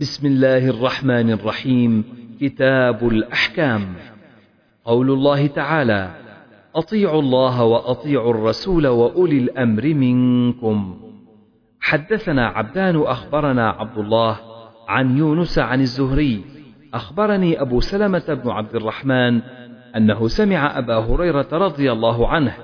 بسم الله الرحمن الرحيم كتاب الأحكام قول الله تعالى أطيعوا الله وأطيعوا الرسول وأولي الأمر منكم حدثنا عبدان أخبرنا عبد الله عن يونس عن الزهري أخبرني أبو سلمة بن عبد الرحمن أنه سمع أبا هريرة رضي الله عنه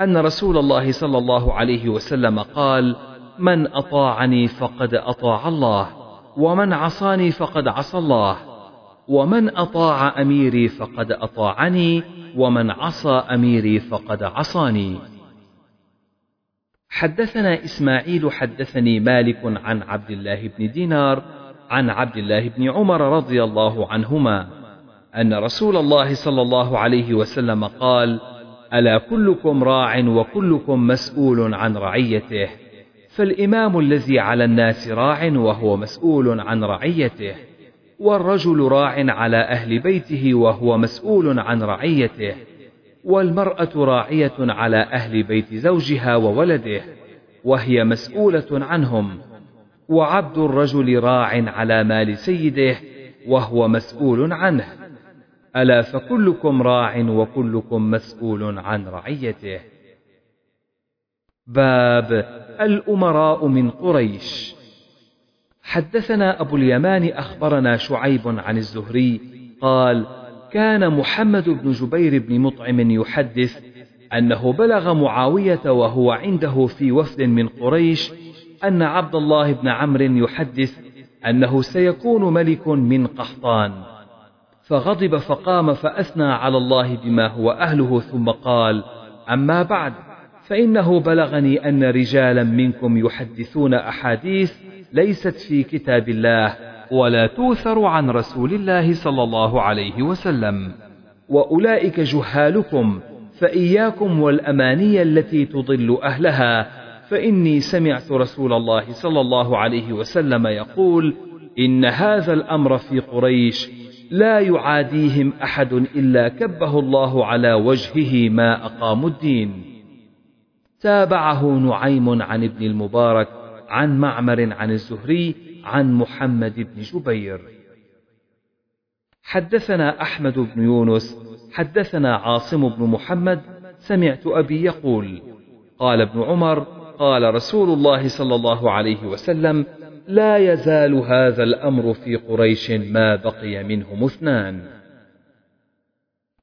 أن رسول الله صلى الله عليه وسلم قال من أطاعني فقد أطاع الله ومن عصاني فقد عصى الله ومن اطاع اميري فقد اطاعني ومن عصى اميري فقد عصاني حدثنا اسماعيل حدثني مالك عن عبد الله بن دينار عن عبد الله بن عمر رضي الله عنهما ان رسول الله صلى الله عليه وسلم قال الا كلكم راع وكلكم مسؤول عن رعيته فالإمام الذي على الناس راع وهو مسؤول عن رعيته والرجل راع على أهل بيته وهو مسؤول عن رعيته والمرأة راعية على أهل بيت زوجها وولده وهي مسؤولة عنهم وعبد الرجل راع على مال سيده وهو مسؤول عنه ألا فكلكم راع وكلكم مسؤول عن رعيته باب الأمراء من قريش حدثنا أبو اليمان أخبرنا شعيب عن الزهري قال كان محمد بن جبير بن مطعم يحدث أنه بلغ معاوية وهو عنده في وفد من قريش أن عبد الله بن عمرو يحدث أنه سيكون ملك من قحطان فغضب فقام فأثنى على الله بما هو أهله ثم قال أما بعد فإنه بلغني أن رجالا منكم يحدثون أحاديث ليست في كتاب الله ولا توثر عن رسول الله صلى الله عليه وسلم وأولئك جهالكم فإياكم والأماني التي تضل أهلها فإني سمعت رسول الله صلى الله عليه وسلم يقول إن هذا الأمر في قريش لا يعاديهم أحد إلا كبه الله على وجهه ما أقاموا الدين تابعه نعيم عن ابن المبارك عن معمر عن الزهري عن محمد بن جبير حدثنا احمد بن يونس حدثنا عاصم بن محمد سمعت ابي يقول قال ابن عمر قال رسول الله صلى الله عليه وسلم لا يزال هذا الامر في قريش ما بقي منهم اثنان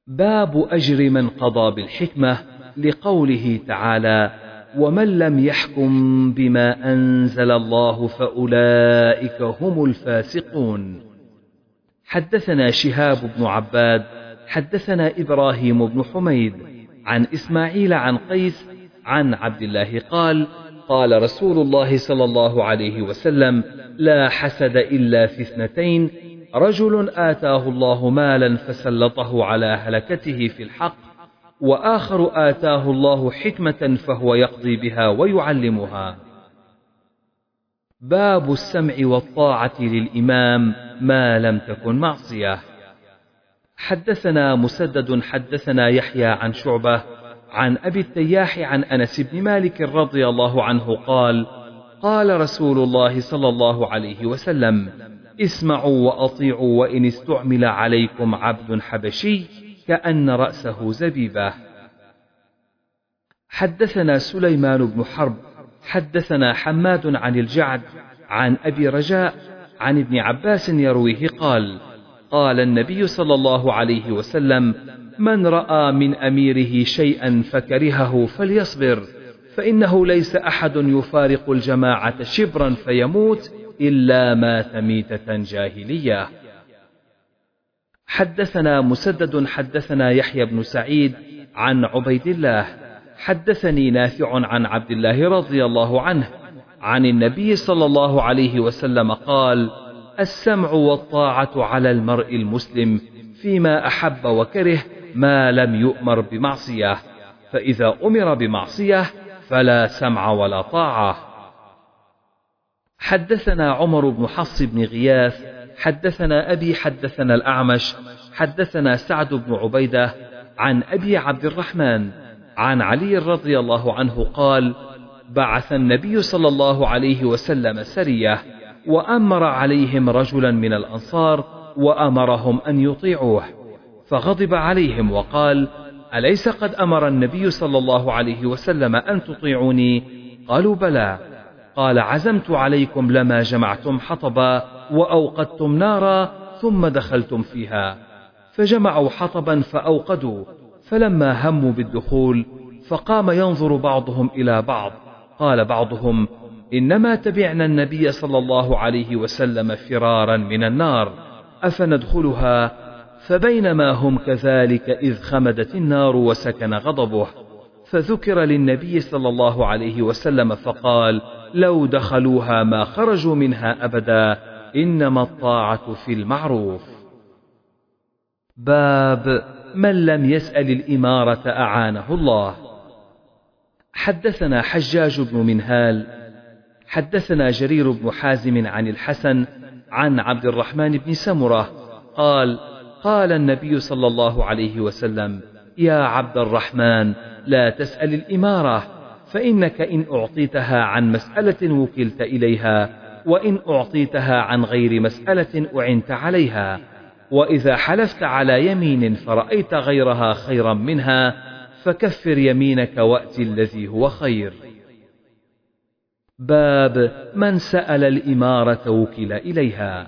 باب اجر من قضى بالحكمه لقوله تعالى ومن لم يحكم بما انزل الله فاولئك هم الفاسقون حدثنا شهاب بن عباد حدثنا ابراهيم بن حميد عن اسماعيل عن قيس عن عبد الله قال قال رسول الله صلى الله عليه وسلم لا حسد الا في اثنتين رجل اتاه الله مالا فسلطه على هلكته في الحق وآخر آتاه الله حكمة فهو يقضي بها ويعلمها باب السمع والطاعة للإمام ما لم تكن معصية حدثنا مسدد حدثنا يحيى عن شعبة عن أبي التياح عن أنس بن مالك رضي الله عنه قال قال رسول الله صلى الله عليه وسلم اسمعوا وأطيعوا وإن استعمل عليكم عبد حبشي كأن رأسه زبيبة حدثنا سليمان بن حرب حدثنا حماد عن الجعد عن أبي رجاء عن ابن عباس يرويه قال قال النبي صلى الله عليه وسلم من رأى من أميره شيئا فكرهه فليصبر فإنه ليس أحد يفارق الجماعة شبرا فيموت إلا مات ميتة جاهلية حدثنا مسدد حدثنا يحيى بن سعيد عن عبيد الله حدثني نافع عن عبد الله رضي الله عنه عن النبي صلى الله عليه وسلم قال السمع والطاعه على المرء المسلم فيما احب وكره ما لم يؤمر بمعصيه فاذا امر بمعصيه فلا سمع ولا طاعه حدثنا عمر بن حص بن غياث حدثنا أبي حدثنا الأعمش حدثنا سعد بن عبيدة عن أبي عبد الرحمن عن علي رضي الله عنه قال بعث النبي صلى الله عليه وسلم سرية وأمر عليهم رجلا من الأنصار وأمرهم أن يطيعوه فغضب عليهم وقال أليس قد أمر النبي صلى الله عليه وسلم أن تطيعوني قالوا بلى قال عزمت عليكم لما جمعتم حطبا وأوقدتم نارا ثم دخلتم فيها فجمعوا حطبا فأوقدوا فلما هموا بالدخول فقام ينظر بعضهم إلى بعض قال بعضهم إنما تبعنا النبي صلى الله عليه وسلم فرارا من النار أفندخلها فبينما هم كذلك إذ خمدت النار وسكن غضبه فذكر للنبي صلى الله عليه وسلم فقال لو دخلوها ما خرجوا منها أبدا إنما الطاعة في المعروف باب من لم يسأل الإمارة أعانه الله حدثنا حجاج بن منهال حدثنا جرير بن حازم عن الحسن عن عبد الرحمن بن سمرة قال قال النبي صلى الله عليه وسلم يا عبد الرحمن لا تسأل الإمارة فإنك إن أعطيتها عن مسألة وكلت إليها وإن أعطيتها عن غير مسألة أعنت عليها وإذا حلفت على يمين فرأيت غيرها خيرا منها فكفر يمينك وأتي الذي هو خير باب من سأل الإمارة وكل إليها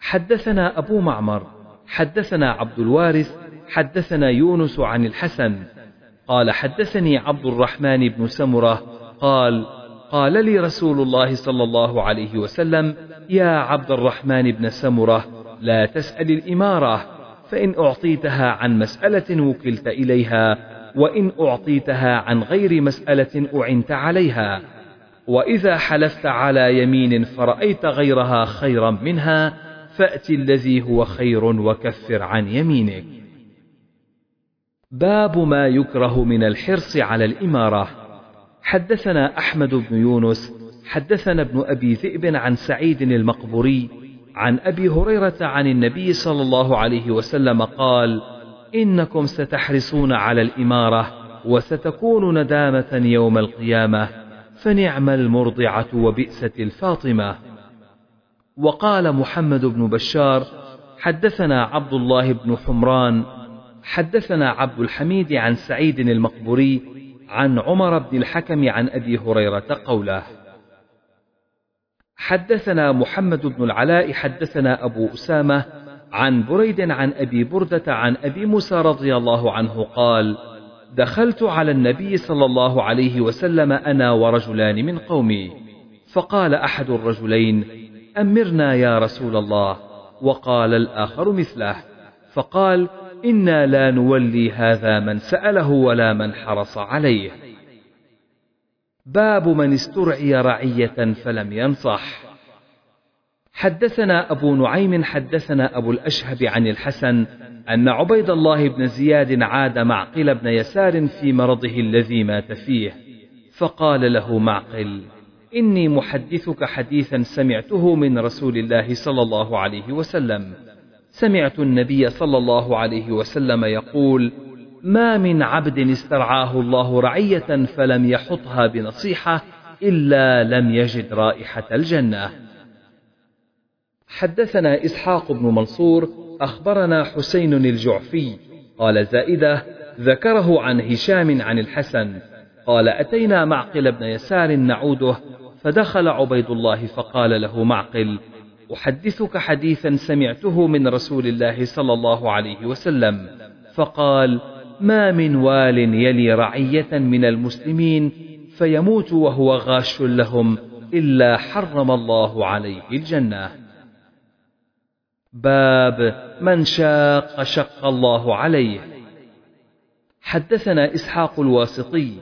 حدثنا أبو معمر حدثنا عبد الوارث حدثنا يونس عن الحسن قال حدثني عبد الرحمن بن سمرة قال قال لي رسول الله صلى الله عليه وسلم يا عبد الرحمن بن سمره لا تسال الاماره فان اعطيتها عن مساله وكلت اليها وان اعطيتها عن غير مساله اعنت عليها واذا حلفت على يمين فرايت غيرها خيرا منها فات الذي هو خير وكفر عن يمينك باب ما يكره من الحرص على الاماره حدثنا أحمد بن يونس حدثنا ابن أبي ذئب عن سعيد المقبوري عن أبي هريرة عن النبي صلى الله عليه وسلم قال إنكم ستحرصون على الإمارة وستكون ندامة يوم القيامة فنعم المرضعة وبئست الفاطمة وقال محمد بن بشار حدثنا عبد الله بن حمران حدثنا عبد الحميد عن سعيد المقبوري عن عمر بن الحكم عن أبي هريرة قوله حدثنا محمد بن العلاء حدثنا أبو أسامة عن بريد عن أبي بردة عن أبي موسى رضي الله عنه قال دخلت على النبي صلى الله عليه وسلم أنا ورجلان من قومي فقال أحد الرجلين أمرنا يا رسول الله وقال الآخر مثله فقال إنا لا نولي هذا من سأله ولا من حرص عليه باب من استرعي رعية فلم ينصح حدثنا أبو نعيم حدثنا أبو الأشهب عن الحسن أن عبيد الله بن زياد عاد معقل بن يسار في مرضه الذي مات فيه فقال له معقل إني محدثك حديثا سمعته من رسول الله صلى الله عليه وسلم سمعت النبي صلى الله عليه وسلم يقول ما من عبد استرعاه الله رعية فلم يحطها بنصيحة إلا لم يجد رائحة الجنة حدثنا إسحاق بن منصور أخبرنا حسين الجعفي قال زائدة ذكره عن هشام عن الحسن قال أتينا معقل بن يسار نعوده فدخل عبيد الله فقال له معقل أحدثك حديثا سمعته من رسول الله صلى الله عليه وسلم فقال ما من وال يلي رعية من المسلمين فيموت وهو غاش لهم إلا حرم الله عليه الجنة باب من شاق شق الله عليه حدثنا إسحاق الواسطي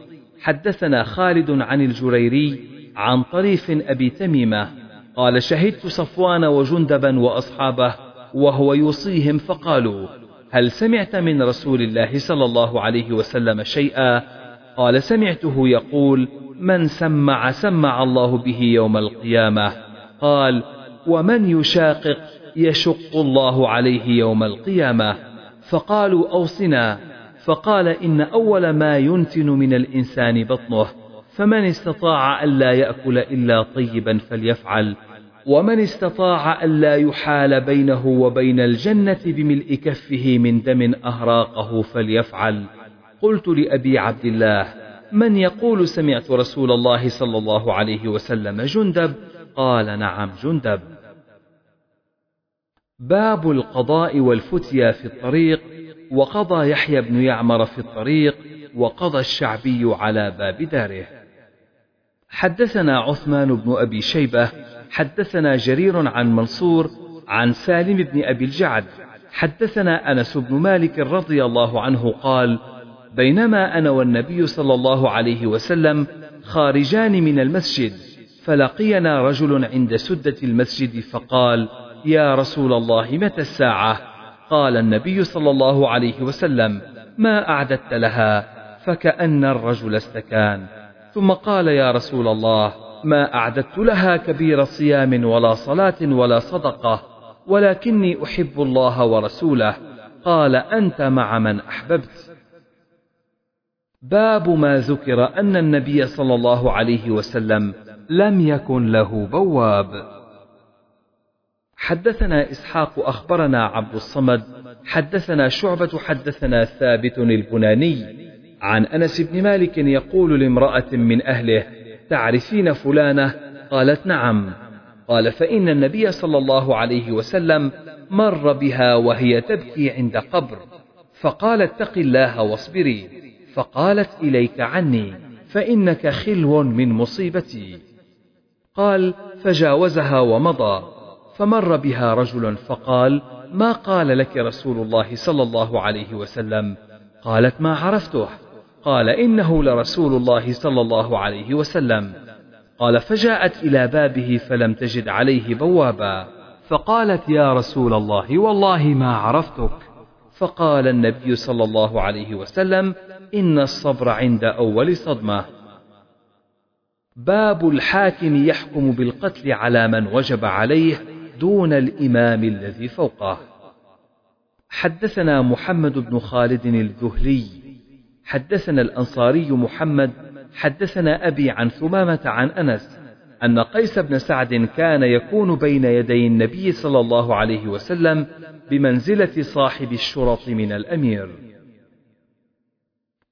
حدثنا خالد عن الجريري عن طريف أبي تميمة قال شهدت صفوان وجندبا وأصحابه وهو يوصيهم فقالوا هل سمعت من رسول الله صلى الله عليه وسلم شيئا قال سمعته يقول من سمع سمع الله به يوم القيامة قال ومن يشاقق يشق الله عليه يوم القيامة فقالوا أوصنا فقال إن أول ما ينتن من الإنسان بطنه فمن استطاع ألا يأكل إلا طيبا فليفعل ومن استطاع ألا يحال بينه وبين الجنة بملء كفه من دم أهراقه فليفعل قلت لأبي عبد الله من يقول سمعت رسول الله صلى الله عليه وسلم جندب قال نعم جندب باب القضاء والفتيا في الطريق وقضى يحيى بن يعمر في الطريق وقضى الشعبي على باب داره حدثنا عثمان بن أبي شيبة حدثنا جرير عن منصور عن سالم بن أبي الجعد حدثنا أنس بن مالك رضي الله عنه قال بينما أنا والنبي صلى الله عليه وسلم خارجان من المسجد فلقينا رجل عند سدة المسجد فقال يا رسول الله متى الساعة قال النبي صلى الله عليه وسلم ما أعددت لها فكأن الرجل استكان ثم قال يا رسول الله ما أعددت لها كبير صيام ولا صلاة ولا صدقة ولكني أحب الله ورسوله قال أنت مع من أحببت باب ما ذكر أن النبي صلى الله عليه وسلم لم يكن له بواب حدثنا إسحاق أخبرنا عبد الصمد حدثنا شعبة حدثنا ثابت البناني عن أنس بن مالك يقول لامرأة من أهله تعرفين فلانة قالت نعم قال فإن النبي صلى الله عليه وسلم مر بها وهي تبكي عند قبر فقال اتق الله واصبري فقالت إليك عني فإنك خلو من مصيبتي قال فجاوزها ومضى فمر بها رجل فقال ما قال لك رسول الله صلى الله عليه وسلم قالت ما عرفته قال إنه لرسول الله صلى الله عليه وسلم قال فجاءت إلى بابه فلم تجد عليه بوابا فقالت يا رسول الله والله ما عرفتك فقال النبي صلى الله عليه وسلم إن الصبر عند أول صدمة باب الحاكم يحكم بالقتل على من وجب عليه دون الإمام الذي فوقه حدثنا محمد بن خالد الذهلي حدثنا الأنصاري محمد حدثنا أبي عن ثمامة عن أنس أن قيس بن سعد كان يكون بين يدي النبي صلى الله عليه وسلم بمنزلة صاحب الشرط من الأمير.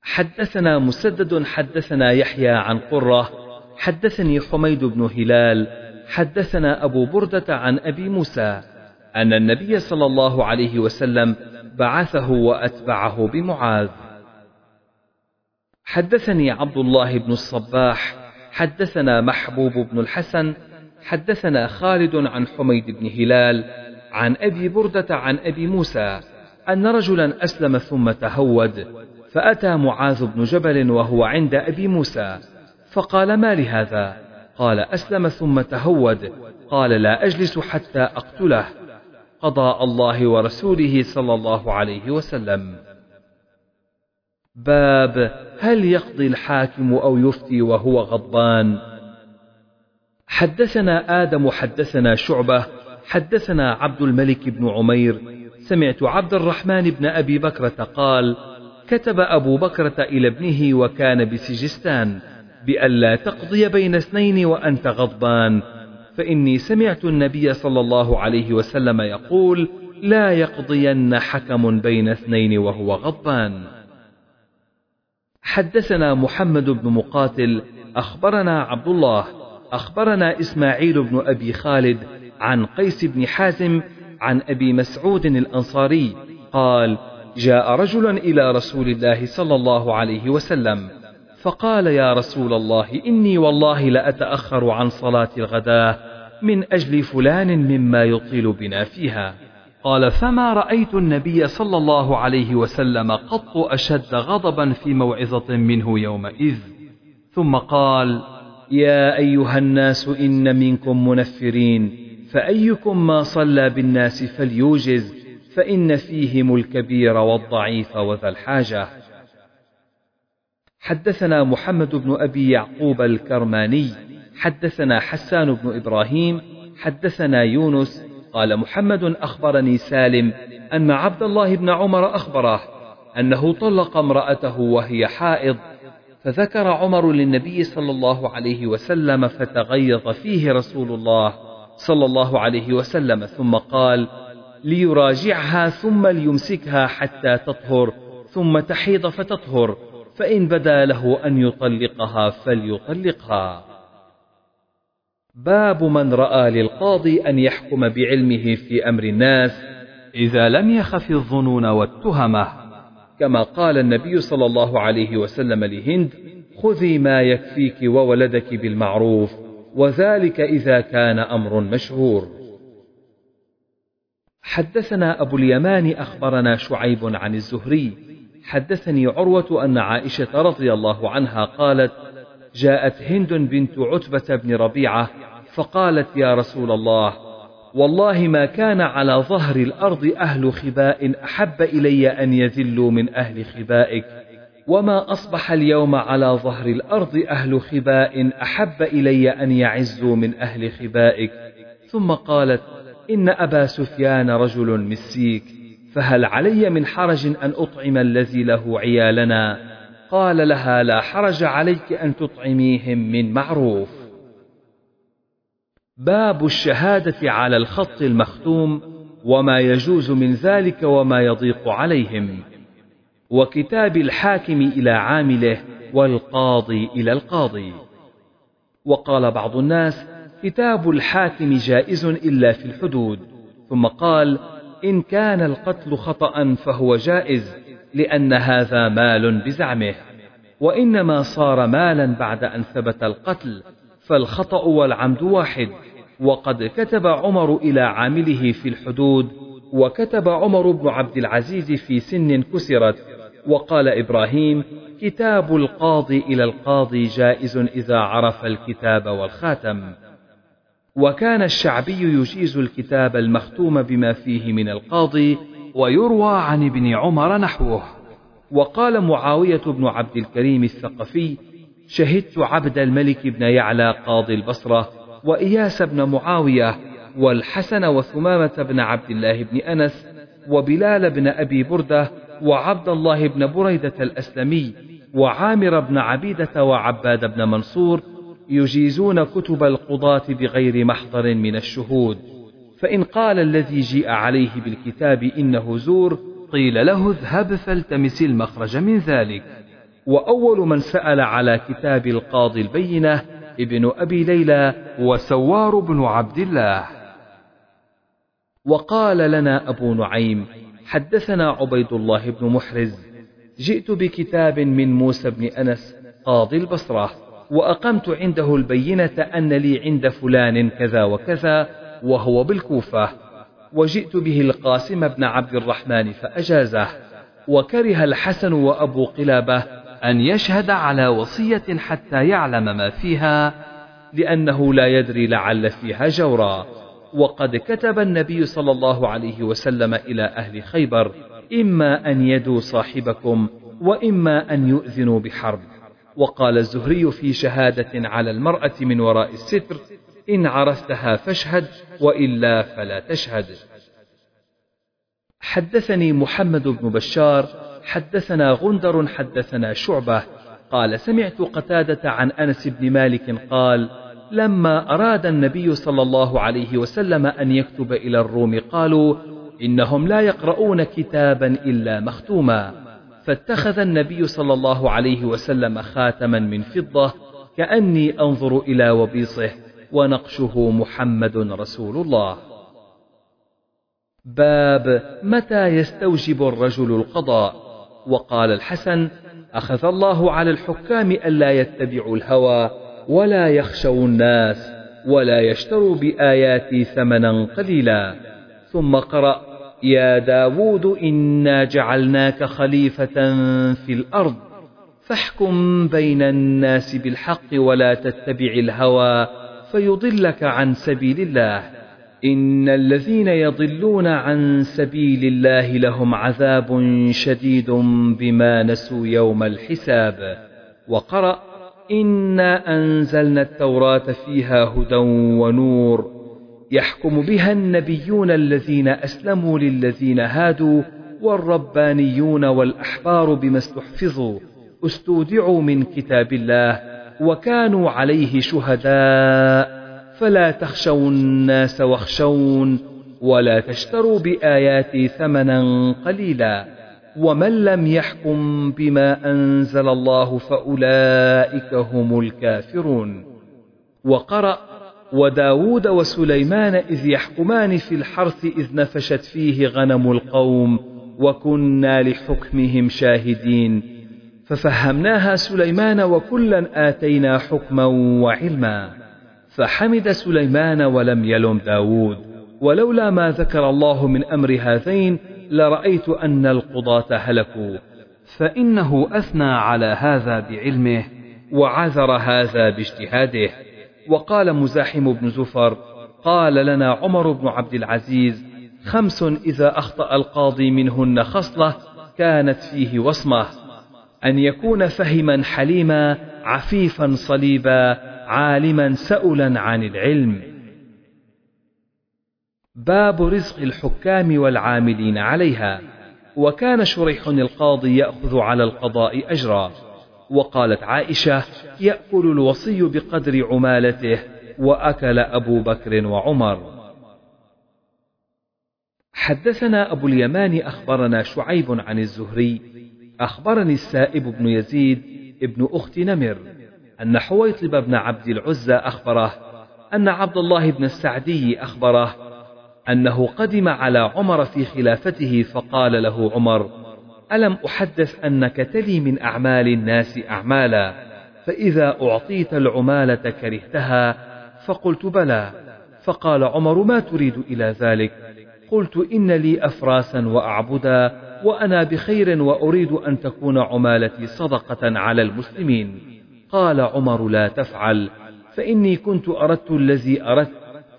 حدثنا مسدد حدثنا يحيى عن قرة حدثني حميد بن هلال حدثنا أبو بردة عن أبي موسى أن النبي صلى الله عليه وسلم بعثه وأتبعه بمعاذ حدثني عبد الله بن الصباح حدثنا محبوب بن الحسن حدثنا خالد عن حميد بن هلال عن أبي بردة عن أبي موسى أن رجلا أسلم ثم تهود فأتى معاذ بن جبل وهو عند أبي موسى فقال ما لهذا قال أسلم ثم تهود قال لا أجلس حتى أقتله قضاء الله ورسوله صلى الله عليه وسلم باب هل يقضي الحاكم أو يفتي وهو غضبان حدثنا آدم حدثنا شعبة حدثنا عبد الملك بن عمير سمعت عبد الرحمن بن أبي بكرة قال كتب أبو بكرة إلى ابنه وكان بسجستان بألا تقضي بين اثنين وأنت غضبان فإني سمعت النبي صلى الله عليه وسلم يقول لا يقضين حكم بين اثنين وهو غضبان حدثنا محمد بن مقاتل أخبرنا عبد الله أخبرنا إسماعيل بن أبي خالد عن قيس بن حازم عن أبي مسعود الأنصاري قال جاء رجل إلى رسول الله صلى الله عليه وسلم فقال يا رسول الله إني والله لأتأخر عن صلاة الغداة من أجل فلان مما يطيل بنا فيها قال فما رأيت النبي صلى الله عليه وسلم قط أشد غضبا في موعظة منه يومئذ ثم قال يا أيها الناس إن منكم منفرين فأيكم ما صلى بالناس فليوجز فإن فيهم الكبير والضعيف وذا الحاجة حدثنا محمد بن أبي يعقوب الكرماني حدثنا حسان بن إبراهيم حدثنا يونس قال محمد أخبرني سالم أن عبد الله بن عمر أخبره أنه طلق امرأته وهي حائض فذكر عمر للنبي صلى الله عليه وسلم فتغيظ فيه رسول الله صلى الله عليه وسلم ثم قال ليراجعها ثم ليمسكها حتى تطهر ثم تحيض فتطهر فإن بدا له أن يطلقها فليطلقها باب من رأى للقاضي أن يحكم بعلمه في أمر الناس إذا لم يخف الظنون والتهمة كما قال النبي صلى الله عليه وسلم لهند خذي ما يكفيك وولدك بالمعروف وذلك إذا كان أمر مشهور حدثنا أبو اليمان أخبرنا شعيب عن الزهري حدثني عروة أن عائشة رضي الله عنها قالت جاءت هند بنت عتبة بن ربيعة فقالت يا رسول الله والله ما كان على ظهر الأرض أهل خباء أحب إلي أن يذلوا من أهل خبائك وما أصبح اليوم على ظهر الأرض أهل خباء أحب إلي أن يعزوا من أهل خبائك ثم قالت إن أبا سفيان رجل مسيك فهل علي من حرج أن أطعم الذي له عيالنا قال لها لا حرج عليك أن تطعميهم من معروف باب الشهادة على الخط المختوم وما يجوز من ذلك وما يضيق عليهم وكتاب الحاكم إلى عامله والقاضي إلى القاضي وقال بعض الناس كتاب الحاكم جائز إلا في الحدود ثم قال إن كان القتل خطأ فهو جائز لأن هذا مال بزعمه وإنما صار مالا بعد أن ثبت القتل فالخطأ والعمد واحد وقد كتب عمر إلى عامله في الحدود وكتب عمر بن عبد العزيز في سن كسرت وقال إبراهيم كتاب القاضي إلى القاضي جائز إذا عرف الكتاب والخاتم وكان الشعبي يجيز الكتاب المختوم بما فيه من القاضي ويروى عن ابن عمر نحوه وقال معاوية بن عبد الكريم الثقفي شهدت عبد الملك بن يعلى قاضي البصرة وإياس بن معاوية والحسن وثمامة بن عبد الله بن أنس وبلال بن أبي بردة وعبد الله بن بريدة الأسلمي وعامر بن عبيدة وعباد بن منصور يجيزون كتب القضاة بغير محضر من الشهود فإن قال الذي جيء عليه بالكتاب إنه زور قيل له اذهب فالتمس المخرج من ذلك وأول من سأل على كتاب القاضي البينة ابن أبي ليلى وسوار بن عبد الله وقال لنا أبو نعيم حدثنا عبيد الله بن محرز جئت بكتاب من موسى بن أنس قاضي البصرة وأقمت عنده البينة أن لي عند فلان كذا وكذا وهو بالكوفة وجئت به القاسم بن عبد الرحمن فأجازه وكره الحسن وأبو قلابة أن يشهد على وصية حتى يعلم ما فيها لأنه لا يدري لعل فيها جورا وقد كتب النبي صلى الله عليه وسلم إلى أهل خيبر إما أن يدوا صاحبكم وإما أن يؤذنوا بحرب وقال الزهري في شهادة على المرأة من وراء الستر إن عرفتها فاشهد وإلا فلا تشهد حدثني محمد بن بشار حدثنا غندر حدثنا شعبة قال سمعت قتادة عن أنس بن مالك قال لما أراد النبي صلى الله عليه وسلم أن يكتب إلى الروم قالوا إنهم لا يقرؤون كتابا إلا مختوما فاتخذ النبي صلى الله عليه وسلم خاتما من فضة كأني أنظر إلى وبيصه ونقشه محمد رسول الله باب متى يستوجب الرجل القضاء وقال الحسن أخذ الله على الحكام ألا يتبعوا الهوى ولا يخشوا الناس ولا يشتروا بآياتي ثمنا قليلا ثم قرأ يا داود إنا جعلناك خليفة في الأرض فاحكم بين الناس بالحق ولا تتبع الهوى فيضلك عن سبيل الله إن الذين يضلون عن سبيل الله لهم عذاب شديد بما نسوا يوم الحساب وقرأ إنا أنزلنا التوراة فيها هدى ونور يحكم بها النبيون الذين أسلموا للذين هادوا والربانيون والأحبار بما استحفظوا استودعوا من كتاب الله وكانوا عليه شهداء فلا تخشوا الناس واخشون ولا تشتروا بآياتي ثمنا قليلا ومن لم يحكم بما أنزل الله فأولئك هم الكافرون وقرأ وداود وسليمان إذ يحكمان في الحرث إذ نفشت فيه غنم القوم وكنا لحكمهم شاهدين ففهمناها سليمان وكلا آتينا حكما وعلما فحمد سليمان ولم يلم داود ولولا ما ذكر الله من أمر هذين لرأيت أن القضاة هلكوا فإنه أثنى على هذا بعلمه وعذر هذا باجتهاده وقال مزاحم بن زفر قال لنا عمر بن عبد العزيز خمس إذا أخطأ القاضي منهن خصلة كانت فيه وصمة أن يكون فهما حليما عفيفا صليبا عالما سؤلا عن العلم باب رزق الحكام والعاملين عليها وكان شريح القاضي ياخذ على القضاء اجرا وقالت عائشه ياكل الوصي بقدر عمالته واكل ابو بكر وعمر حدثنا ابو اليمان اخبرنا شعيب عن الزهري اخبرني السائب بن يزيد ابن اخت نمر أن حويطب بن عبد العزى أخبره أن عبد الله بن السعدي أخبره أنه قدم على عمر في خلافته فقال له عمر: ألم أحدث أنك تلي من أعمال الناس أعمالا فإذا أعطيت العمالة كرهتها فقلت بلى فقال عمر ما تريد إلى ذلك قلت إن لي أفراسا وأعبدا وأنا بخير وأريد أن تكون عمالتي صدقة على المسلمين قال عمر لا تفعل فإني كنت أردت الذي أردت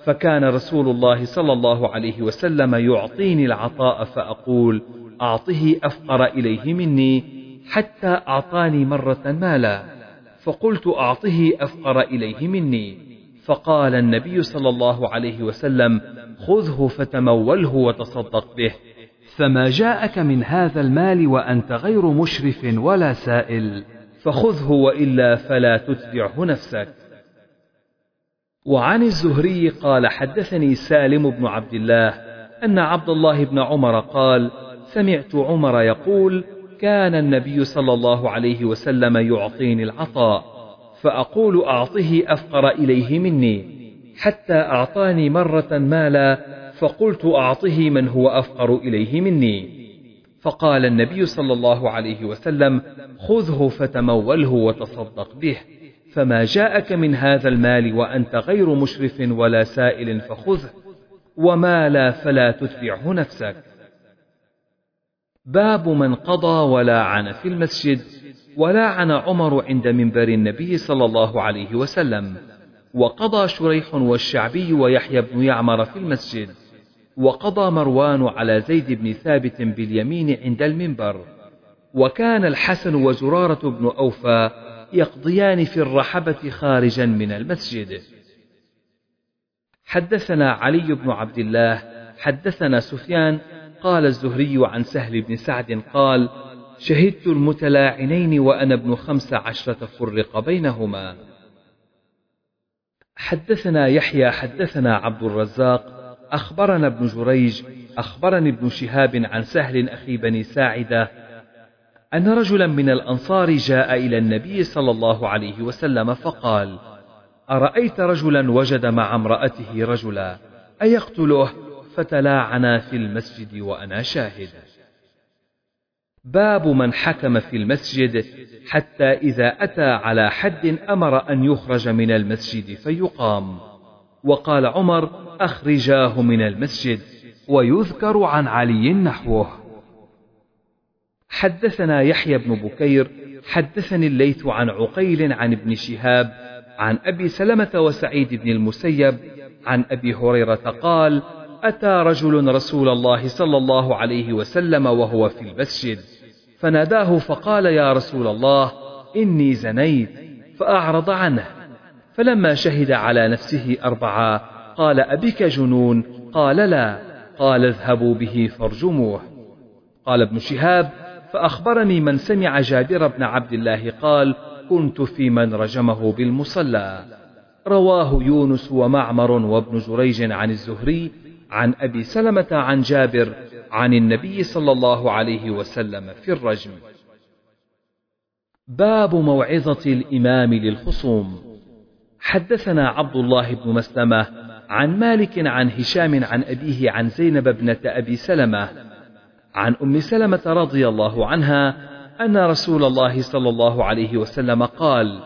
فكان رسول الله صلى الله عليه وسلم يعطيني العطاء فأقول أعطه أفقر إليه مني حتى أعطاني مرة مالا فقلت أعطه أفقر إليه مني فقال النبي صلى الله عليه وسلم خذه فتموله وتصدق به فما جاءك من هذا المال وأنت غير مشرف ولا سائل فخذه وإلا فلا تتبعه نفسك وعن الزهري قال حدثني سالم بن عبد الله أن عبد الله بن عمر قال سمعت عمر يقول كان النبي صلى الله عليه وسلم يعطيني العطاء فأقول أعطه أفقر إليه مني حتى أعطاني مرة مالا فقلت أعطه من هو أفقر إليه مني فقال النبي صلى الله عليه وسلم خذه فتموله وتصدق به فما جاءك من هذا المال وأنت غير مشرف ولا سائل فخذه وما لا فلا تتبعه نفسك باب من قضى ولا عن في المسجد ولا عن عمر عند منبر النبي صلى الله عليه وسلم وقضى شريح والشعبي ويحيى بن يعمر في المسجد وقضى مروان على زيد بن ثابت باليمين عند المنبر وكان الحسن وزرارة بن أوفى يقضيان في الرحبة خارجا من المسجد حدثنا علي بن عبد الله حدثنا سفيان قال الزهري عن سهل بن سعد قال شهدت المتلاعنين وأنا ابن خمس عشرة فرق بينهما حدثنا يحيى حدثنا عبد الرزاق أخبرنا ابن جريج أخبرني ابن شهاب عن سهل أخي بني ساعدة أن رجلا من الأنصار جاء إلى النبي صلى الله عليه وسلم فقال: أرأيت رجلا وجد مع امرأته رجلا أيقتله؟ فتلاعنا في المسجد وأنا شاهد. باب من حكم في المسجد حتى إذا أتى على حد أمر أن يخرج من المسجد فيقام. وقال عمر أخرجاه من المسجد ويذكر عن علي نحوه حدثنا يحيى بن بكير حدثني الليث عن عقيل عن ابن شهاب عن أبي سلمة وسعيد بن المسيب عن أبي هريرة قال أتى رجل رسول الله صلى الله عليه وسلم وهو في المسجد فناداه فقال يا رسول الله إني زنيت فأعرض عنه فلما شهد على نفسه أربعة قال أبك جنون قال لا قال اذهبوا به فارجموه قال ابن شهاب فأخبرني من سمع جابر بن عبد الله قال كنت في من رجمه بالمصلى رواه يونس ومعمر وابن جريج عن الزهري عن أبي سلمة عن جابر عن النبي صلى الله عليه وسلم في الرجم باب موعظة الإمام للخصوم حدثنا عبد الله بن مسلمة عن مالك عن هشام عن أبيه عن زينب ابنة أبي سلمة عن أم سلمة رضي الله عنها أن رسول الله صلى الله عليه وسلم قال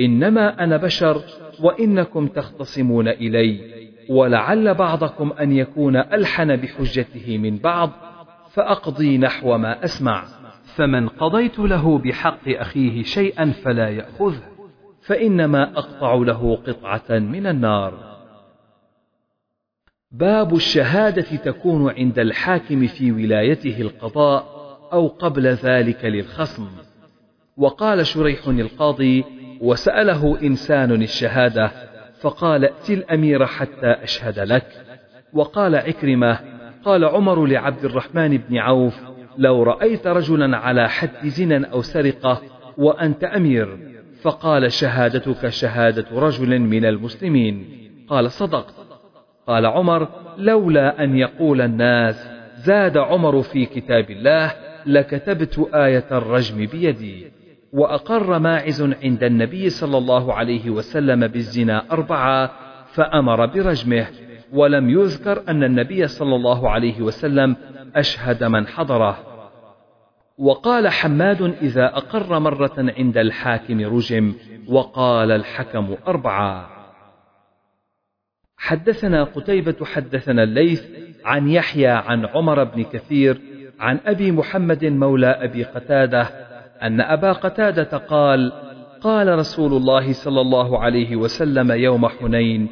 إنما أنا بشر وإنكم تختصمون إلي ولعل بعضكم أن يكون ألحن بحجته من بعض فأقضي نحو ما أسمع فمن قضيت له بحق أخيه شيئا فلا يأخذه فإنما أقطع له قطعة من النار. باب الشهادة تكون عند الحاكم في ولايته القضاء أو قبل ذلك للخصم. وقال شريح القاضي: وسأله إنسان الشهادة فقال ائت الأمير حتى أشهد لك. وقال عكرمة: قال عمر لعبد الرحمن بن عوف: لو رأيت رجلا على حد زنا أو سرقة وأنت أمير فقال شهادتك شهادة رجل من المسلمين قال صدقت قال عمر لولا أن يقول الناس زاد عمر في كتاب الله لكتبت آية الرجم بيدي وأقر ماعز عند النبي صلى الله عليه وسلم بالزنا أربعة فأمر برجمه ولم يذكر أن النبي صلى الله عليه وسلم أشهد من حضره وقال حماد إذا أقر مرة عند الحاكم رجم وقال الحكم أربعة حدثنا قتيبة حدثنا الليث عن يحيى عن عمر بن كثير عن أبي محمد مولى أبي قتادة أن أبا قتادة قال قال رسول الله صلى الله عليه وسلم يوم حنين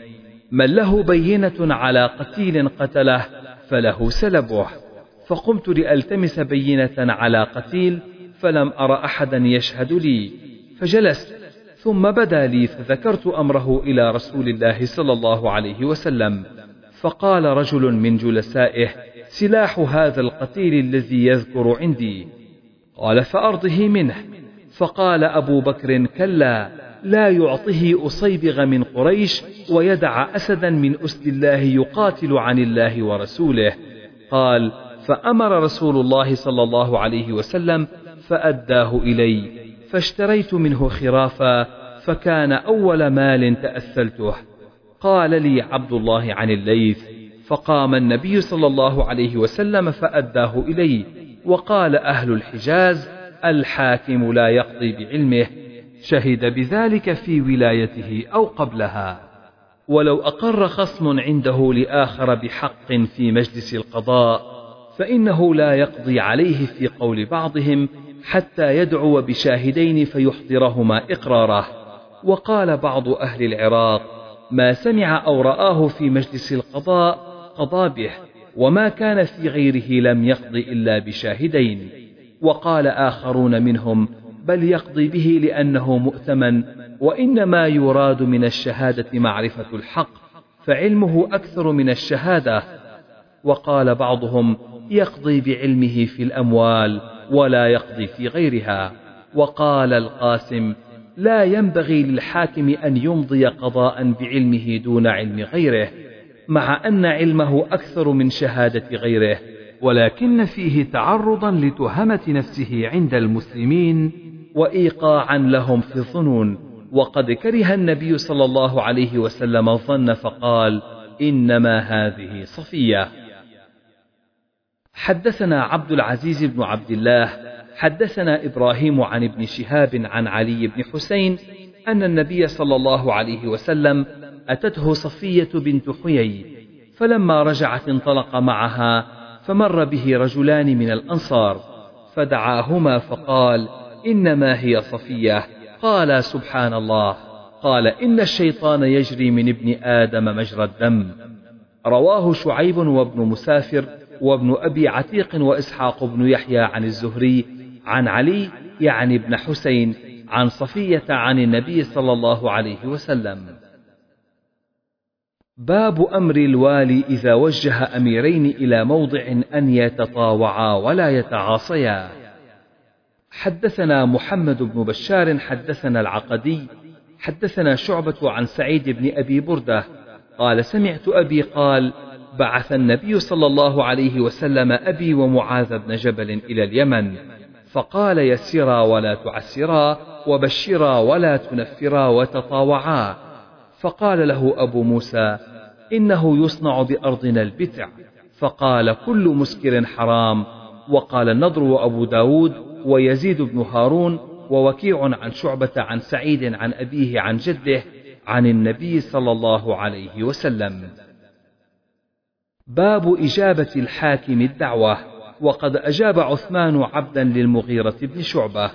من له بينة على قتيل قتله فله سلبه فقمت لألتمس بينة على قتيل فلم أر أحدا يشهد لي فجلست ثم بدا لي فذكرت أمره إلى رسول الله صلى الله عليه وسلم فقال رجل من جلسائه سلاح هذا القتيل الذي يذكر عندي قال فأرضه منه فقال أبو بكر كلا لا يعطه أصيبغ من قريش ويدع أسدا من أسد الله يقاتل عن الله ورسوله قال فأمر رسول الله صلى الله عليه وسلم فأداه إلي فاشتريت منه خرافا فكان أول مال تأثلته قال لي عبد الله عن الليث فقام النبي صلى الله عليه وسلم فأداه إلي وقال أهل الحجاز الحاكم لا يقضي بعلمه شهد بذلك في ولايته أو قبلها ولو أقر خصم عنده لآخر بحق في مجلس القضاء فإنه لا يقضي عليه في قول بعضهم حتى يدعو بشاهدين فيحضرهما إقراره وقال بعض أهل العراق ما سمع أو رآه في مجلس القضاء قضى به وما كان في غيره لم يقضي إلا بشاهدين وقال آخرون منهم بل يقضي به لأنه مؤتمن وإنما يراد من الشهادة معرفة الحق فعلمه أكثر من الشهادة وقال بعضهم يقضي بعلمه في الأموال ولا يقضي في غيرها وقال القاسم لا ينبغي للحاكم أن يمضي قضاء بعلمه دون علم غيره مع أن علمه أكثر من شهادة غيره ولكن فيه تعرضا لتهمة نفسه عند المسلمين وإيقاعا لهم في الظنون وقد كره النبي صلى الله عليه وسلم الظن فقال إنما هذه صفية حدثنا عبد العزيز بن عبد الله حدثنا إبراهيم عن ابن شهاب عن علي بن حسين أن النبي صلى الله عليه وسلم أتته صفية بنت حيي فلما رجعت انطلق معها فمر به رجلان من الأنصار فدعاهما فقال إنما هي صفية قال سبحان الله قال إن الشيطان يجري من ابن آدم مجرى الدم رواه شعيب وابن مسافر وابن أبي عتيق وإسحاق بن يحيى عن الزهري عن علي يعني ابن حسين عن صفية عن النبي صلى الله عليه وسلم باب أمر الوالي إذا وجه أميرين إلى موضع أن يتطاوعا ولا يتعاصيا حدثنا محمد بن بشار حدثنا العقدي حدثنا شعبة عن سعيد بن أبي بردة قال سمعت أبي قال بعث النبي صلى الله عليه وسلم أبي ومعاذ بن جبل إلى اليمن فقال يسرا ولا تعسرا وبشرا ولا تنفرا وتطاوعا فقال له أبو موسى إنه يصنع بأرضنا البتع فقال كل مسكر حرام وقال النضر وأبو داود ويزيد بن هارون ووكيع عن شعبة عن سعيد عن أبيه عن جده عن النبي صلى الله عليه وسلم باب إجابة الحاكم الدعوة وقد أجاب عثمان عبدا للمغيرة بن شعبة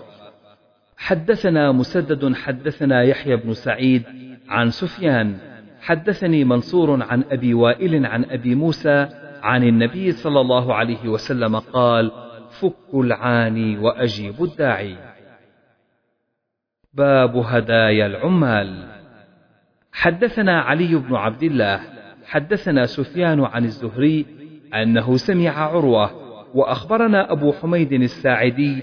حدثنا مسدد حدثنا يحيى بن سعيد عن سفيان حدثني منصور عن أبي وائل عن أبي موسى عن النبي صلى الله عليه وسلم قال فك العاني وأجيب الداعي باب هدايا العمال حدثنا علي بن عبد الله حدثنا سفيان عن الزهري أنه سمع عروة وأخبرنا أبو حميد الساعدي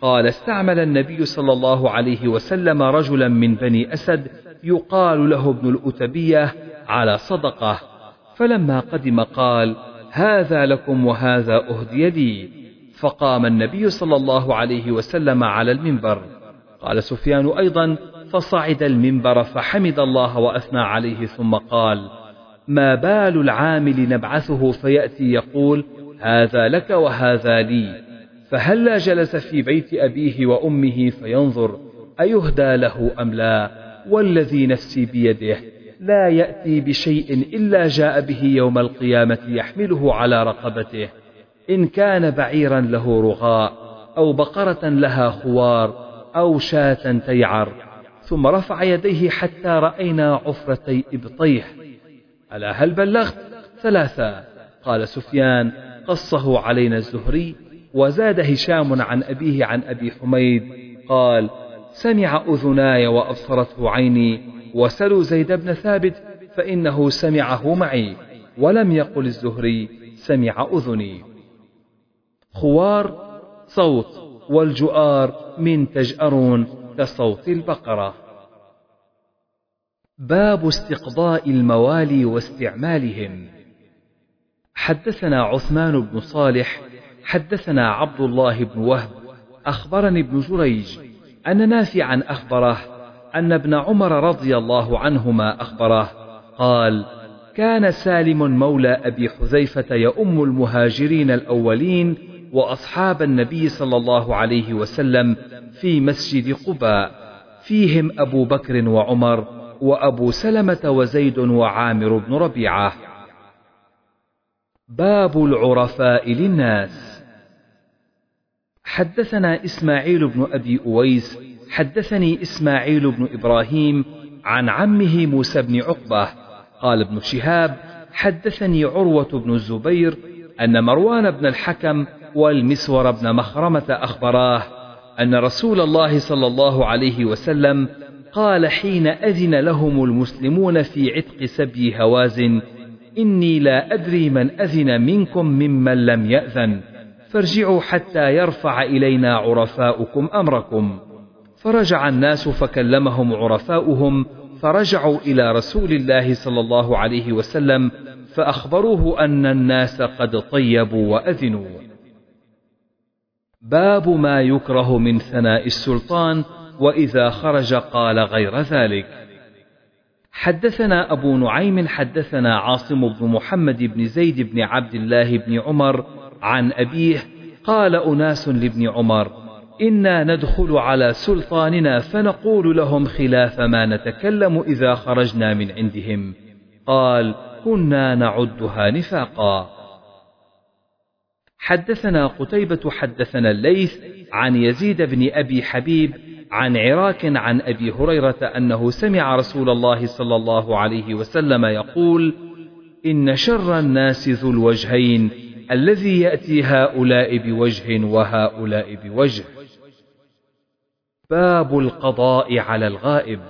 قال استعمل النبي صلى الله عليه وسلم رجلا من بني أسد يقال له ابن الأتبية على صدقة فلما قدم قال هذا لكم وهذا أهدي لي فقام النبي صلى الله عليه وسلم على المنبر قال سفيان أيضا فصعد المنبر فحمد الله وأثنى عليه ثم قال ما بال العامل نبعثه فيأتي يقول هذا لك وهذا لي فهلا جلس في بيت أبيه وأمه فينظر أيهدى له أم لا والذي نفسي بيده لا يأتي بشيء إلا جاء به يوم القيامة يحمله على رقبته إن كان بعيرا له رغاء أو بقرة لها خوار أو شاة تيعر ثم رفع يديه حتى رأينا عفرتي إبطيه ألا هل بلغت ثلاثة قال سفيان قصه علينا الزهري وزاد هشام عن أبيه عن أبي حميد قال سمع أذناي وأبصرته عيني وسلوا زيد بن ثابت فإنه سمعه معي ولم يقل الزهري سمع أذني خوار صوت والجؤار من تجأرون كصوت البقره باب استقضاء الموالي واستعمالهم حدثنا عثمان بن صالح حدثنا عبد الله بن وهب اخبرني ابن جريج ان نافعا اخبره ان ابن عمر رضي الله عنهما اخبره قال كان سالم مولى ابي حذيفه يؤم المهاجرين الاولين واصحاب النبي صلى الله عليه وسلم في مسجد قباء فيهم ابو بكر وعمر وأبو سلمة وزيد وعامر بن ربيعة باب العرفاء للناس حدثنا إسماعيل بن أبي أويس حدثني إسماعيل بن إبراهيم عن عمه موسى بن عقبة قال ابن شهاب حدثني عروة بن الزبير أن مروان بن الحكم والمسور بن مخرمة أخبراه أن رسول الله صلى الله عليه وسلم قال حين أذن لهم المسلمون في عتق سبي هوازن إني لا أدري من أذن منكم ممن لم يأذن فارجعوا حتى يرفع إلينا عرفاؤكم أمركم فرجع الناس فكلمهم عرفاؤهم فرجعوا إلى رسول الله صلى الله عليه وسلم فأخبروه أن الناس قد طيبوا وأذنوا باب ما يكره من ثناء السلطان وإذا خرج قال غير ذلك حدثنا أبو نعيم حدثنا عاصم بن محمد بن زيد بن عبد الله بن عمر عن أبيه قال أناس لابن عمر إنا ندخل على سلطاننا فنقول لهم خلاف ما نتكلم إذا خرجنا من عندهم قال كنا نعدها نفاقا حدثنا قتيبة حدثنا الليث عن يزيد بن أبي حبيب عن عراك عن أبي هريرة أنه سمع رسول الله صلى الله عليه وسلم يقول: إن شر الناس ذو الوجهين الذي يأتي هؤلاء بوجه وهؤلاء بوجه. باب القضاء على الغائب.